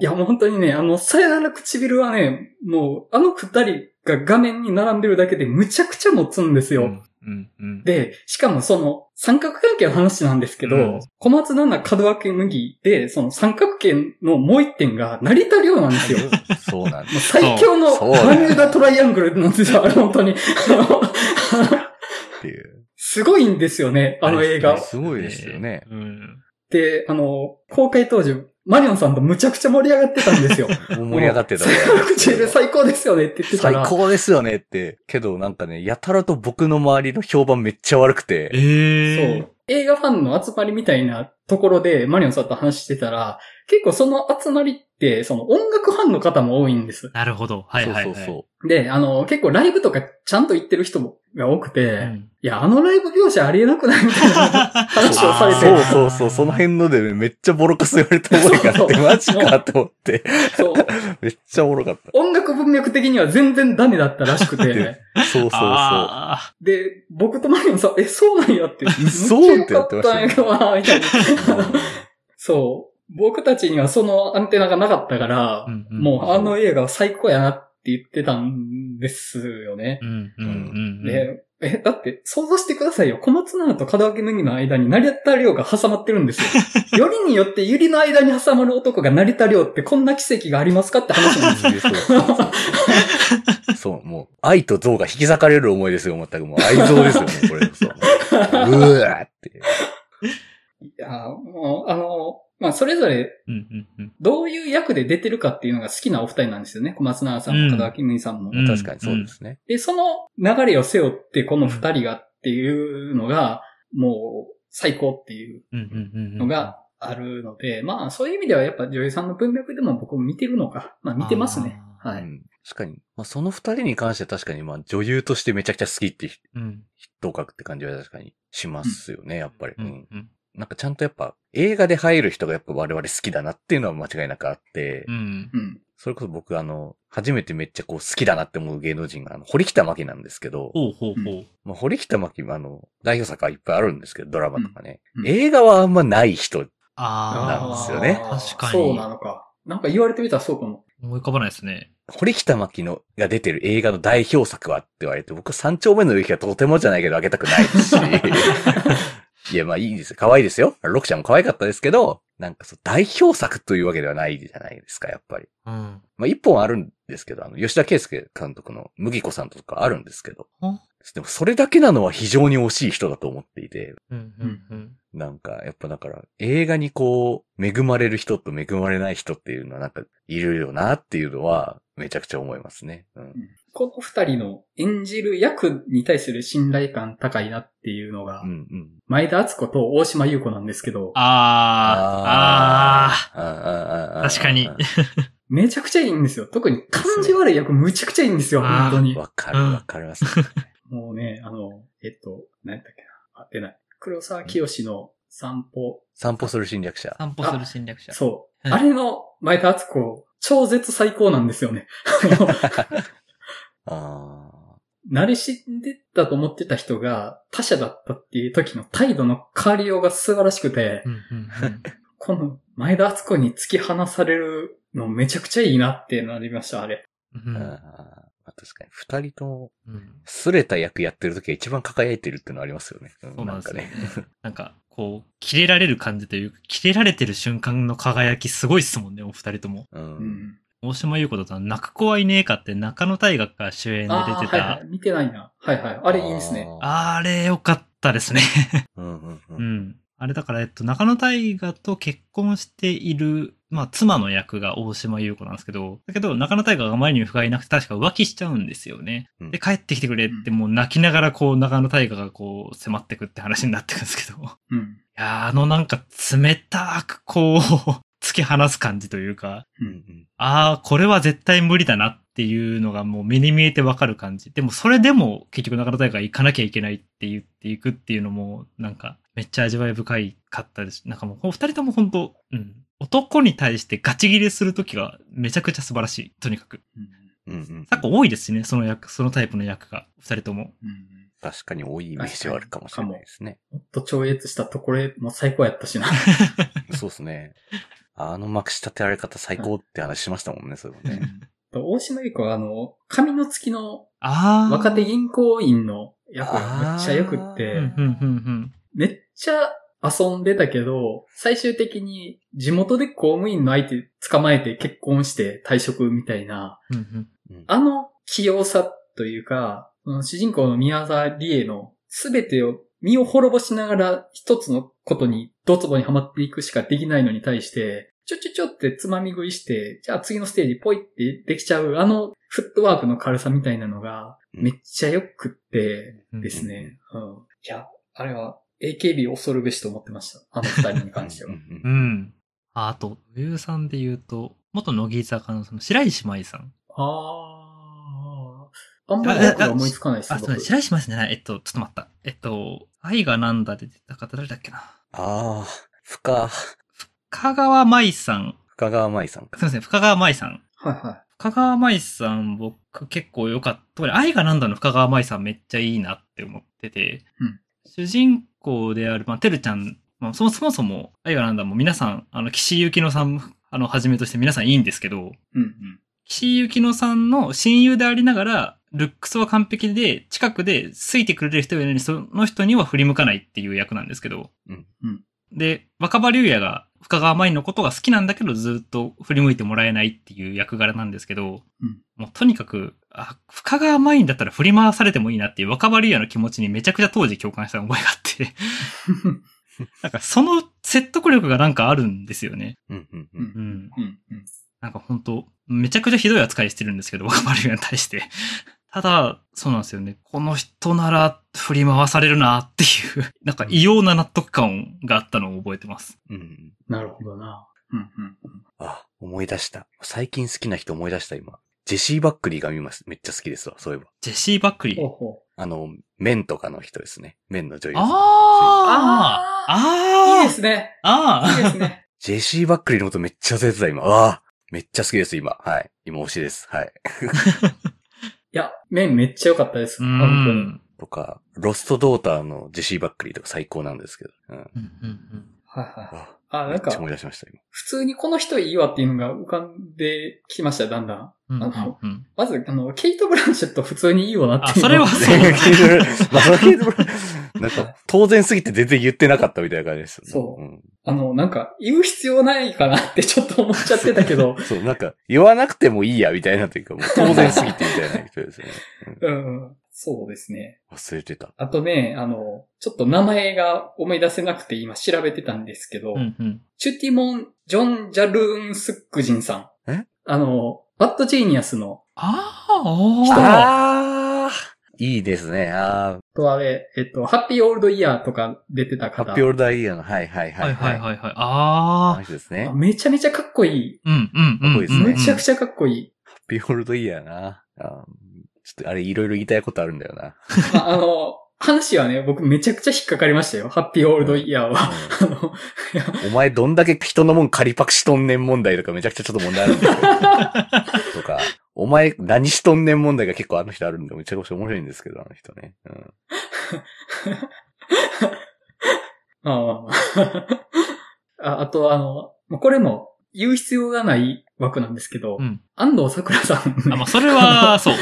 いや、もう本当にね、あの、さよなら唇はね、もう、あの二人が画面に並んでるだけでむちゃくちゃ持つんですよ。うんうん。で、しかもその、三角関係の話なんですけど、うん小松菜奈門脇麦で、その三角形のもう一点が成田亮なんですよ。も *laughs* そうなんです。う最強のバミューダトライアングルなんですよ、あれ本当に。っていう。すごいんですよね、あの映画。すごいですよね。うん。で、あの、公開当時、マリオンさんとむちゃくちゃ盛り上がってたんですよ。*laughs* 盛り上がってた *laughs* 最高ですよねって言ってた最ら。高ですよねって。けどなんかね、やたらと僕の周りの評判めっちゃ悪くて。ええそう。映画ファンの集まりみたいなところでマリオンさんと話してたら、結構その集まりって、その音楽ファンの方も多いんです。なるほど。はいはいはい。そうそうそで、あの、結構ライブとかちゃんと行ってる人もが多くて、うんいや、あのライブ描写ありえなくないみたいな話をされう。て、*laughs* そうそうそう。その辺のでめっちゃボロカス言われた覚えがあって、マジかと思って。そうめっちゃおもろかった。音楽文脈的には全然ダメだったらしくて、そうそうそあで、僕とマリオンさん、え、そうなんやって。そうめって言ってました。*laughs* そう。僕たちにはそのアンテナがなかったからー。、うんうんもうあの映画は最高やなって言ってたんですよね。で、え、だって想像してくださいよ。小松菜奈と門脇麦の間に成田亮が挟まってるんですよ。*laughs* よりによってゆりの間に挟まる男が成田亮ってこんな奇跡がありますかって話なんですよ。そうもう、愛と像が引き裂かれる思いですよ、全く。もう愛像ですよ、もうこれ。そう。*laughs* うわーって。いや、もう、あの、まあ、それぞれうんうんうん。どういう役で出てるかっていうのが好きなお二人なんですよね。小松菜奈さんも門脇麦さんも。うん確かにそうですね。で、その流れを背負ってこの二人がっていうのが、もう最高っていううんうんうんうん。のがあるので、まあそういう意味ではやっぱ女優さんの文脈でも僕も見てるのか。まあ見てますね。はい。うん。確かに。まあ、その二人に関して確かに、まあ、女優としてめちゃくちゃ好きってうん。筆頭格って感じは確かにしますよね、やっぱり。ううんん。うん。なんかちゃんとやっぱ、映画で入る人がやっぱ我々好きだなっていうのは間違いなくあって、うん。うん。それこそ僕あの、初めてめっちゃこう好きだなって思う芸能人が、あの、堀北真希なんですけど、ほうほうほう。まあ、堀北真希もあの、代表作はいっぱいあるんですけど、ドラマとかね。うんうん映画はあんまない人。あなんですよね確かにそうなのか。なんか言われてみたらそうかも。あ。思い浮かばないですね。堀北真希のが出てる映画の代表作はって言われて、僕三丁目の雪はとてもじゃないけどあげたくないし。*laughs* いや、まあいいですよ。可愛いですよ。ロクちゃんも可愛かったですけど、なんかそう、代表作というわけではないじゃないですか、やっぱり。うん。まあ一本あるんですけど、あの、吉田圭介監督の麦子さんとかあるんですけど、あでもそれだけなのは非常に惜しい人だと思っていて、うん、うん、うん。なんか、やっぱだから、映画にこう、恵まれる人と恵まれない人っていうのはなんか、いるよなっていうのは、めちゃくちゃ思いますね。うん。この二人の演じる役に対する信頼感高いなっていうのがうん、うん。前田敦子と大島優子なんですけど、あー、ああーあ確かにあ *laughs* めちゃくちゃいいんですよ。特に感じ悪い役むちゃくちゃいいんですよ、本当にー。わかるわかります。もうね、あの、えっと、何やったっけな。あ、出ない。黒沢清の散歩。散歩する侵略者ー。。散歩する侵略者。そう。はいあれの前田敦子、超絶最高なんですよね。*laughs* あ慣れ死んでたと思ってた人が他者だったっていう時の態度の変わりようが素晴らしくて、うん、うん、うん。この前田敦子に突き放されるのめちゃくちゃいいなってなりました、あれ。うーあ確かに、二人とも、うんすれた役やってる時が一番輝いてるっていうのありますよね。うんそうなんですよねかね。。なんか、こう、切れられる感じというか、切れられてる瞬間の輝きすごいっすもんね、お二人とも。う。うんん。大島優子だと、泣く子はいねえかって中野大学が主演で出てたはいはい。。見てないな。はいはい。あれいいですね。ああれ良かったですね。ー。うんうんう。*laughs* うんん。あれだから、えっと、中野大河と結婚している、まあ、妻の役が大島優子なんですけど、だけど、中野大河があまりに不甲斐なくて、確か浮気しちゃうんですよね。うんで、帰ってきてくれって、もう泣きながら、こう、中野大河がこう、迫ってくって話になってくんですけど。いうん。やーあのなんか、冷たく、こう、突き放す感じというか、う。うんんああ、これは絶対無理だなっていうのがもう目に見えてわかる感じ。でもそれでも結局中野大会行かなきゃいけないって言っていくっていうのも、なんかめっちゃ味わい深いかったです。なんかもうお二人とも本当うん。男に対してガチ切れするときがめちゃくちゃ素晴らしい。とにかく。うんうんうん。昨今多いですしね、その役、そのタイプの役が。二人とも。うん確かに多いイメージはあるかもしれないですね。もっと超越したところも最高やったしな。*laughs* そうですね。あのまくし立てられ方最高って話しましたもんね、それもね。大島優子はあの、髪の付きの。若手銀行員の役がめっちゃ良くっあてめっちゃ遊んでたけど、最終的に地元で公務員の相手捕まえて結婚して退職みたいな、うん。うんうんあの器用さというか、主人公の宮沢りえの全てを身を滅ぼしながら一つのことにドツボにはまっていくしかできないのに対して、ちょちょちょってつまみ食いして、じゃあ次のステージポイってできちゃう、あのフットワークの軽さみたいなのがめっちゃよくってうん。ですね。うん。いや、あれは AKB 恐るべしと思ってました。あの二人に関してはうん。ああと、女優さんで言うと、元乃木坂のその白石麻衣さん。ああ。あんまり僕が思いつかないですあ、僕そうだ、白石麻衣じゃない。えっと、ちょっと待った。えっと、愛がなんだで出た方誰だっけな？ああ、深、深川麻衣さん。深川舞さんかすい。ません、深川麻衣さん。はいはい。深川麻衣さん、僕結構良かった。特に愛がなんだの深川麻衣さんめっちゃいいなって思ってて、うん主人公である、まあ、てるちゃん、まあ、そもそもそも愛がなんだも皆さん、あの、岸井ゆきのさん、あの、はじめとして皆さんいいんですけど、うんうん。岸井ゆきのさんの親友でありながら、ルックスは完璧で、近くで好いてくれる人がいるのに、その人には振り向かないっていう役なんですけど。うんうんで、若葉龍也が深川舞のことが好きなんだけど、ずっと振り向いてもらえないっていう役柄なんですけど、うんもうとにかく、あ、深川舞だったら振り回されてもいいなっていう若葉龍也の気持ちにめちゃくちゃ当時共感した覚えがあって、*laughs* なんかその説得力がなんかあるんですよね。うんうんう。うんんうん。うんうん。なんか本当めちゃくちゃひどい扱いしてるんですけど、若葉龍也に対して。ただ、そうなんですよね。この人なら振り回されるなっていう、*laughs* なんか異様な納得感があったのを覚えてます。うん。なるほどな。うんうんうん。あ、思い出した。最近好きな人思い出した今。ジェシー・バックリーがいます。めっちゃ好きですわ、そういえば。ジェシー・バックリー？ほうほあの、メンとかの人ですね。メンの女優さん。ああああ。いいですね。ああいいですね。*laughs* ジェシー・バックリーのことめっちゃ忘れてた、今。ああめっちゃ好きです、今。はい。今推しです。はい。*laughs* いや、麺めっちゃ良かったです。う本当に。ん。とか、ロスト・ドーターのジェシー・バックリーとか最高なんですけど。うん。うんうんはいはい。ああ、なんかめっちゃ、思い出しました、今。普通にこの人いいわっていうのが浮かんできました、だんだん。うんうんあのうんまず、あの、ケイト・ブランシェット普通にいいよなっていうの *laughs* あそれはケイトブランまあそのケイトブランなんか、当然すぎて全然言ってなかったみたいな感じですよね。そうんあの、なんか、言う必要ないかなってちょっと思っちゃってたけど、*laughs* そう、なんか、言わなくてもいいや、みたいなというか、もう当然すぎてみたいな人ですよね。うん、そうですね。うん忘れてた。あとね、あの、ちょっと名前が思い出せなくて今調べてたんですけど、うんうん。チュティモン・ジョン・ジャルーン・スックジンさん。え？あの、バッドジーニアスの、ああ、あーいいですね。あとあれ、えっと、ハッピーオールドイヤーとか出てたーハ方。ッピーオールダーイヤーの、はいはいははいいはい。はいはいはい。あのあですね。ハッめちゃめちゃかっこいい。うんうんうん。かっこいいですねめちゃくちゃかっこいい。ピーオールドイヤーな。ちょっと、あれ、いろいろ言いたいことあるんだよな。*laughs* まあ、あの、話はね、僕めちゃくちゃ引っかかりましたよ。ハッピーオールドイヤーは。お前どんだけ人のもん仮パクしとんねん問題とかめちゃくちゃちょっと問題あるんですよ。*laughs* とか、お前何しとんねん問題が結構あの人あるんで、めちゃくちゃ面白いんですけど、あの人ね。うん *laughs* まあまあまあ。*laughs* ああと、あの、まあこれも言う必要がない枠なんですけど、うん。安藤桜さん。あ、まあ、それは、そう。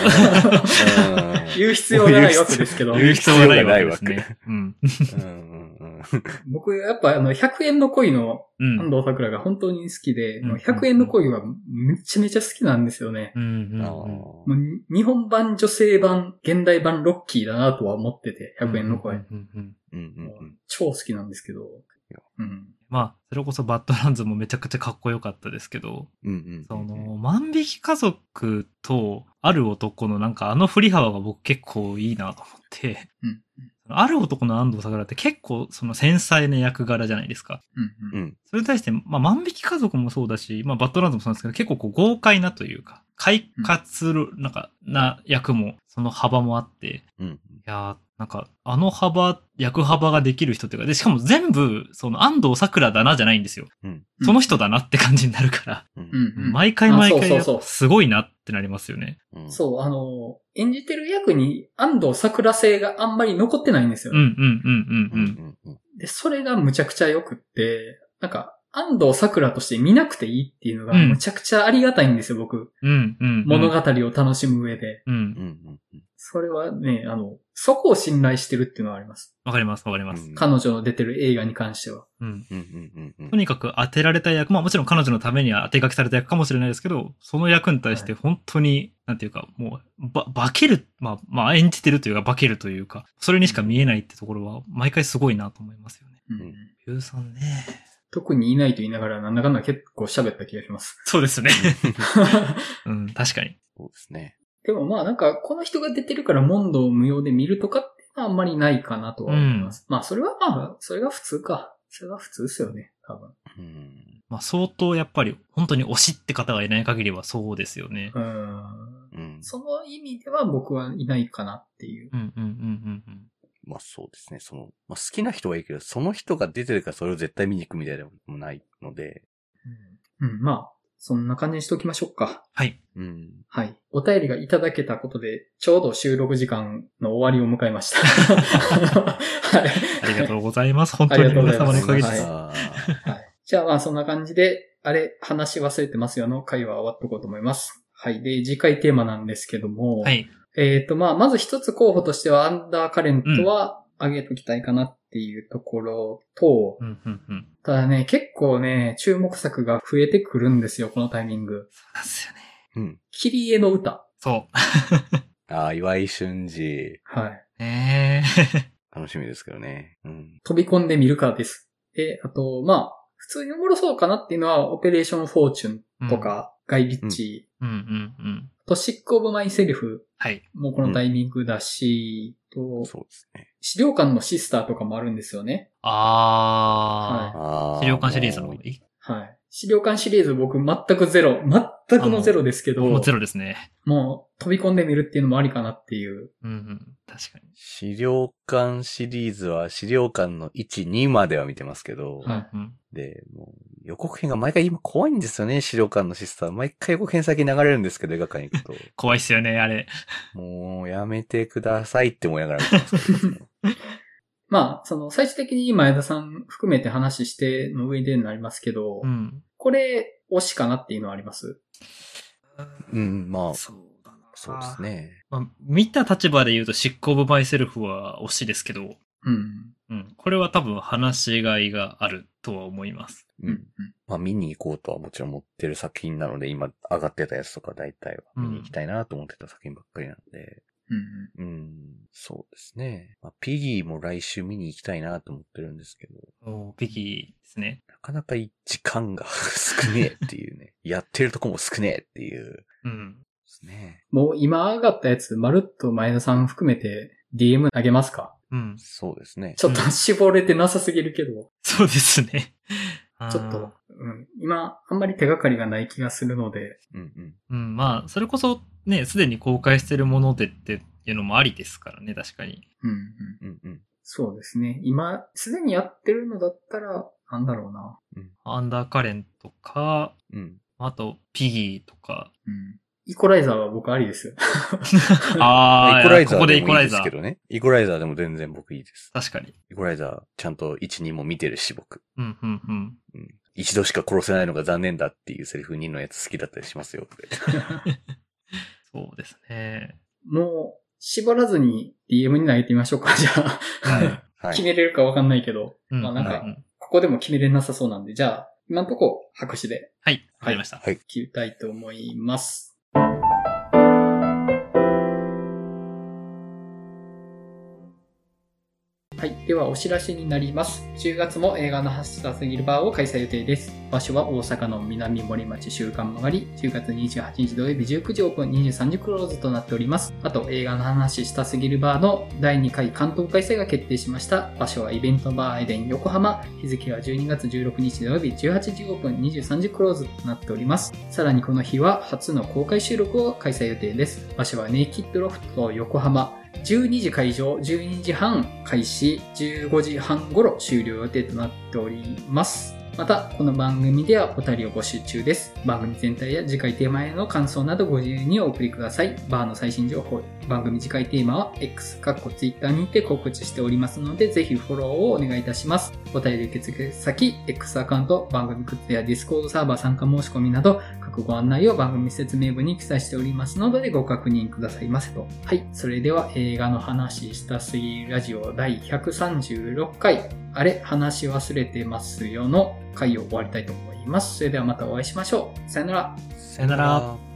言う必要がない枠ですけど、言う必要がないわけですね。うん。うんうんうん僕、やっぱあの、100円の恋のうん。安藤桜が本当に好きで、うんもう100円の恋はめちゃめちゃ好きなんですよね。うんうんうん。あーもうに日本版、女性版、現代版ロッキーだなとは思ってて、100円の恋。うんうんうんうんうん超好きなんですけどや。うん。まあ、それこそバッドランズもめちゃくちゃかっこよかったですけど、うんうんその、万引き家族と、ある男のなんかあの振り幅が僕結構いいなと思って、うん。ある男の安藤桜って結構その繊細な役柄じゃないですか。うん。ううん。んそれに対して、まあ万引き家族もそうだし、まあバッドランズもそうなんですけど、結構こう豪快なというか、快活る、なんか、な役も、その幅もあって、うんいやー、なんか、あの幅、役幅ができる人っていうか、で、しかも全部、その安藤桜だなじゃないんですよ。うんその人だなって感じになるから、うんうん。うん。毎回毎あそう回そうそうすごいなってなりますよね。うんそう、あの、演じてる役に安藤桜性があんまり残ってないんですよね。うんうんうんうんううん。で、それがむちゃくちゃ良くって、なんか、安藤桜として見なくていいっていうのがうんむちゃくちゃありがたいんですよ、僕。うんうんうん。物語を楽しむ上で。うん。うんうんうんそれはね、あの、そこを信頼してるっていうのはあります。わかりますわかります。うん彼女の出てる映画に関しては。うん。うんうんうんとにかく当てられた役、まあもちろん彼女のためには当て書きされた役かもしれないですけど、その役に対して本当に、なんていうか、もう、ば、化ける、まあ、まあ演じてるというか化けるというか、それにしか見えないってところは、毎回すごいなと思いますよね。うんうんゆうさんね。特にいないと言いながら、なんだかんだ結構喋った気がします。そうですね。*laughs* うん、確かに。そうですね。でもまあなんか、この人が出てるから問答無用で見るとかってのはあんまりないかなとは思います。まあそれはまあ、それが普通か。それが普通ですよね、多分。うんまあ相当やっぱり、本当に推しって方がいない限りはそうですよね。うん。うんその意味では僕はいないかなっていう。うんうんうんうんうん。まあそうですね。その、まあ、好きな人はいいけど、その人が出てるからそれを絶対見に行くみたいなのもないので、うん、まあ、そんな感じにしときましょうか。はい。うん。はい。お便りがいただけたことで、ちょうど収録時間の終わりを迎えました。*laughs* はい。ありがとうございます。本当にありがとうございます皆様のおかげです。はい。じゃあまあそんな感じで、あれ、話忘れてますよの回は終わっとこうと思います。はい。で、次回テーマなんですけども、はい。えっ、とまあ、まず一つ候補としては、アンダーカレントは上げときたいかなっていうところと、うんうんうん。ただね、結構ね、注目作が増えてくるんですよ、このタイミング。そうなんですよね。うん。キリエの歌。そう。*laughs* ああ、岩井俊二。はい。ねえ。*laughs* 楽しみですけどね。うん。飛び込んでみるかです。で、あと、まあ、普通におもろそうかなっていうのは、オペレーションフォーチュンとか、ガイリッチうんうんうん。ー、と、シックオブマイセルフはい。もこのタイミングだし、と、そうですね。死霊館のシスターとかもあるんですよね。あああ。ー。死霊館シリーズのもうはい。死霊館シリーズ僕全くゼロ、全くのゼロですけど、もうゼロですね。もう飛び込んでみるっていうのもありかなっていう。うんうん。確かに。死霊館シリーズは死霊館の1、2までは見てますけど、はいうんで、もう予告編が毎回今怖いんですよね、死霊館のシスター。毎回予告編先流れるんですけど、映画館に行くと。*laughs* 怖いっすよね、あれ。もうやめてくださいって思いながら見てますけど、*laughs* まあ、その、最終的に前田さん含めて話しての上でになりますけど、うん。これ、推しかなっていうのはあります？うん、まあ、そうだな。そうです。ね。まあ、見た立場で言うと、シックオブマイセルフは推しですけど、うん。うん。これは多分話しがいがあるとは思います。う。うんん。まあ見に行こうとはもちろん思ってる作品なので、今上がってたやつとか大体は見に行きたいなと思ってた作品ばっかりなんで。うん。うん、そうですね。まあ、ピギーも来週見に行きたいなと思ってるんですけど、おーピギーですね。なかなか時間が *laughs* 少ねえっていうね。*laughs* やってるとこも少ねえっていう。うん。ですね。もう今上がったやつ、まるっと前田さん含めて DM 投げますか？うん。そうですね。ちょっと絞れてなさすぎるけど、そうですね。*laughs* ちょっと、うん。今、あんまり手がかりがない気がするので、うんうん。うん、まあ、それこそね、すでに公開してるものでっていうのもありですからね、確かに。うん、うん。うんうん。そうですね。今、すでにやってるのだったら、なんだろうな。アンダーカレンとか、うん。あと、ピギーとか。うん。イコライザーは僕ありですよ。*laughs* ああ、*laughs* イコライザここでーでもいいイコライザー。ですけどね。イコライザーでも全然僕いいです。確かに。イコライザー、ちゃんと1、2も見てるし、僕。うん、うん、うん。うん。一度しか殺せないのが残念だっていうセリフ2のやつ好きだったりしますよ。*laughs* そうですね。もう、絞らずに DM に投げてみましょうか、*laughs* じゃあ。はい。決めれるかわかんないけど、うん、まあなんかうんここでも決めれなさそうなんで、じゃあ、今んとこ白紙ではい、わかりました。はい。切りたいと思います。はい。では、お知らせになります。10月も映画のハッシュタグギルバーを開催予定です。場所は大阪の南森町週刊曲がり、10月28日土曜日19時オープン、23時クローズとなっております。あと、映画の話したすぎるバーの第2回関東開催が決定しました。場所はイベントバーエデン横浜。日付は12月16日土曜日18時オープン、23時クローズとなっております。さらにこの日は初の公開収録を開催予定です。場所はネイキッドロフト横浜。12時会場、12時半開始、15時半頃終了予定となっております。また、この番組ではお便りを募集中です。番組全体や次回テーマへの感想などご自由にお送りください。バーの最新情報、番組次回テーマは X、かっこ Twitter にて告知しておりますので、ぜひフォローをお願いいたします。お便り受付先、X アカウント、番組グッズや Discord サーバー参加申し込みなど、各ご案内を番組説明文に記載しておりますのでご確認くださいませと。はい。それでは映画の話したすぎラジオ第136回、あれ話忘れてますよの回を終わりたいと思います。それではまたお会いしましょう。さよなら。さよなら。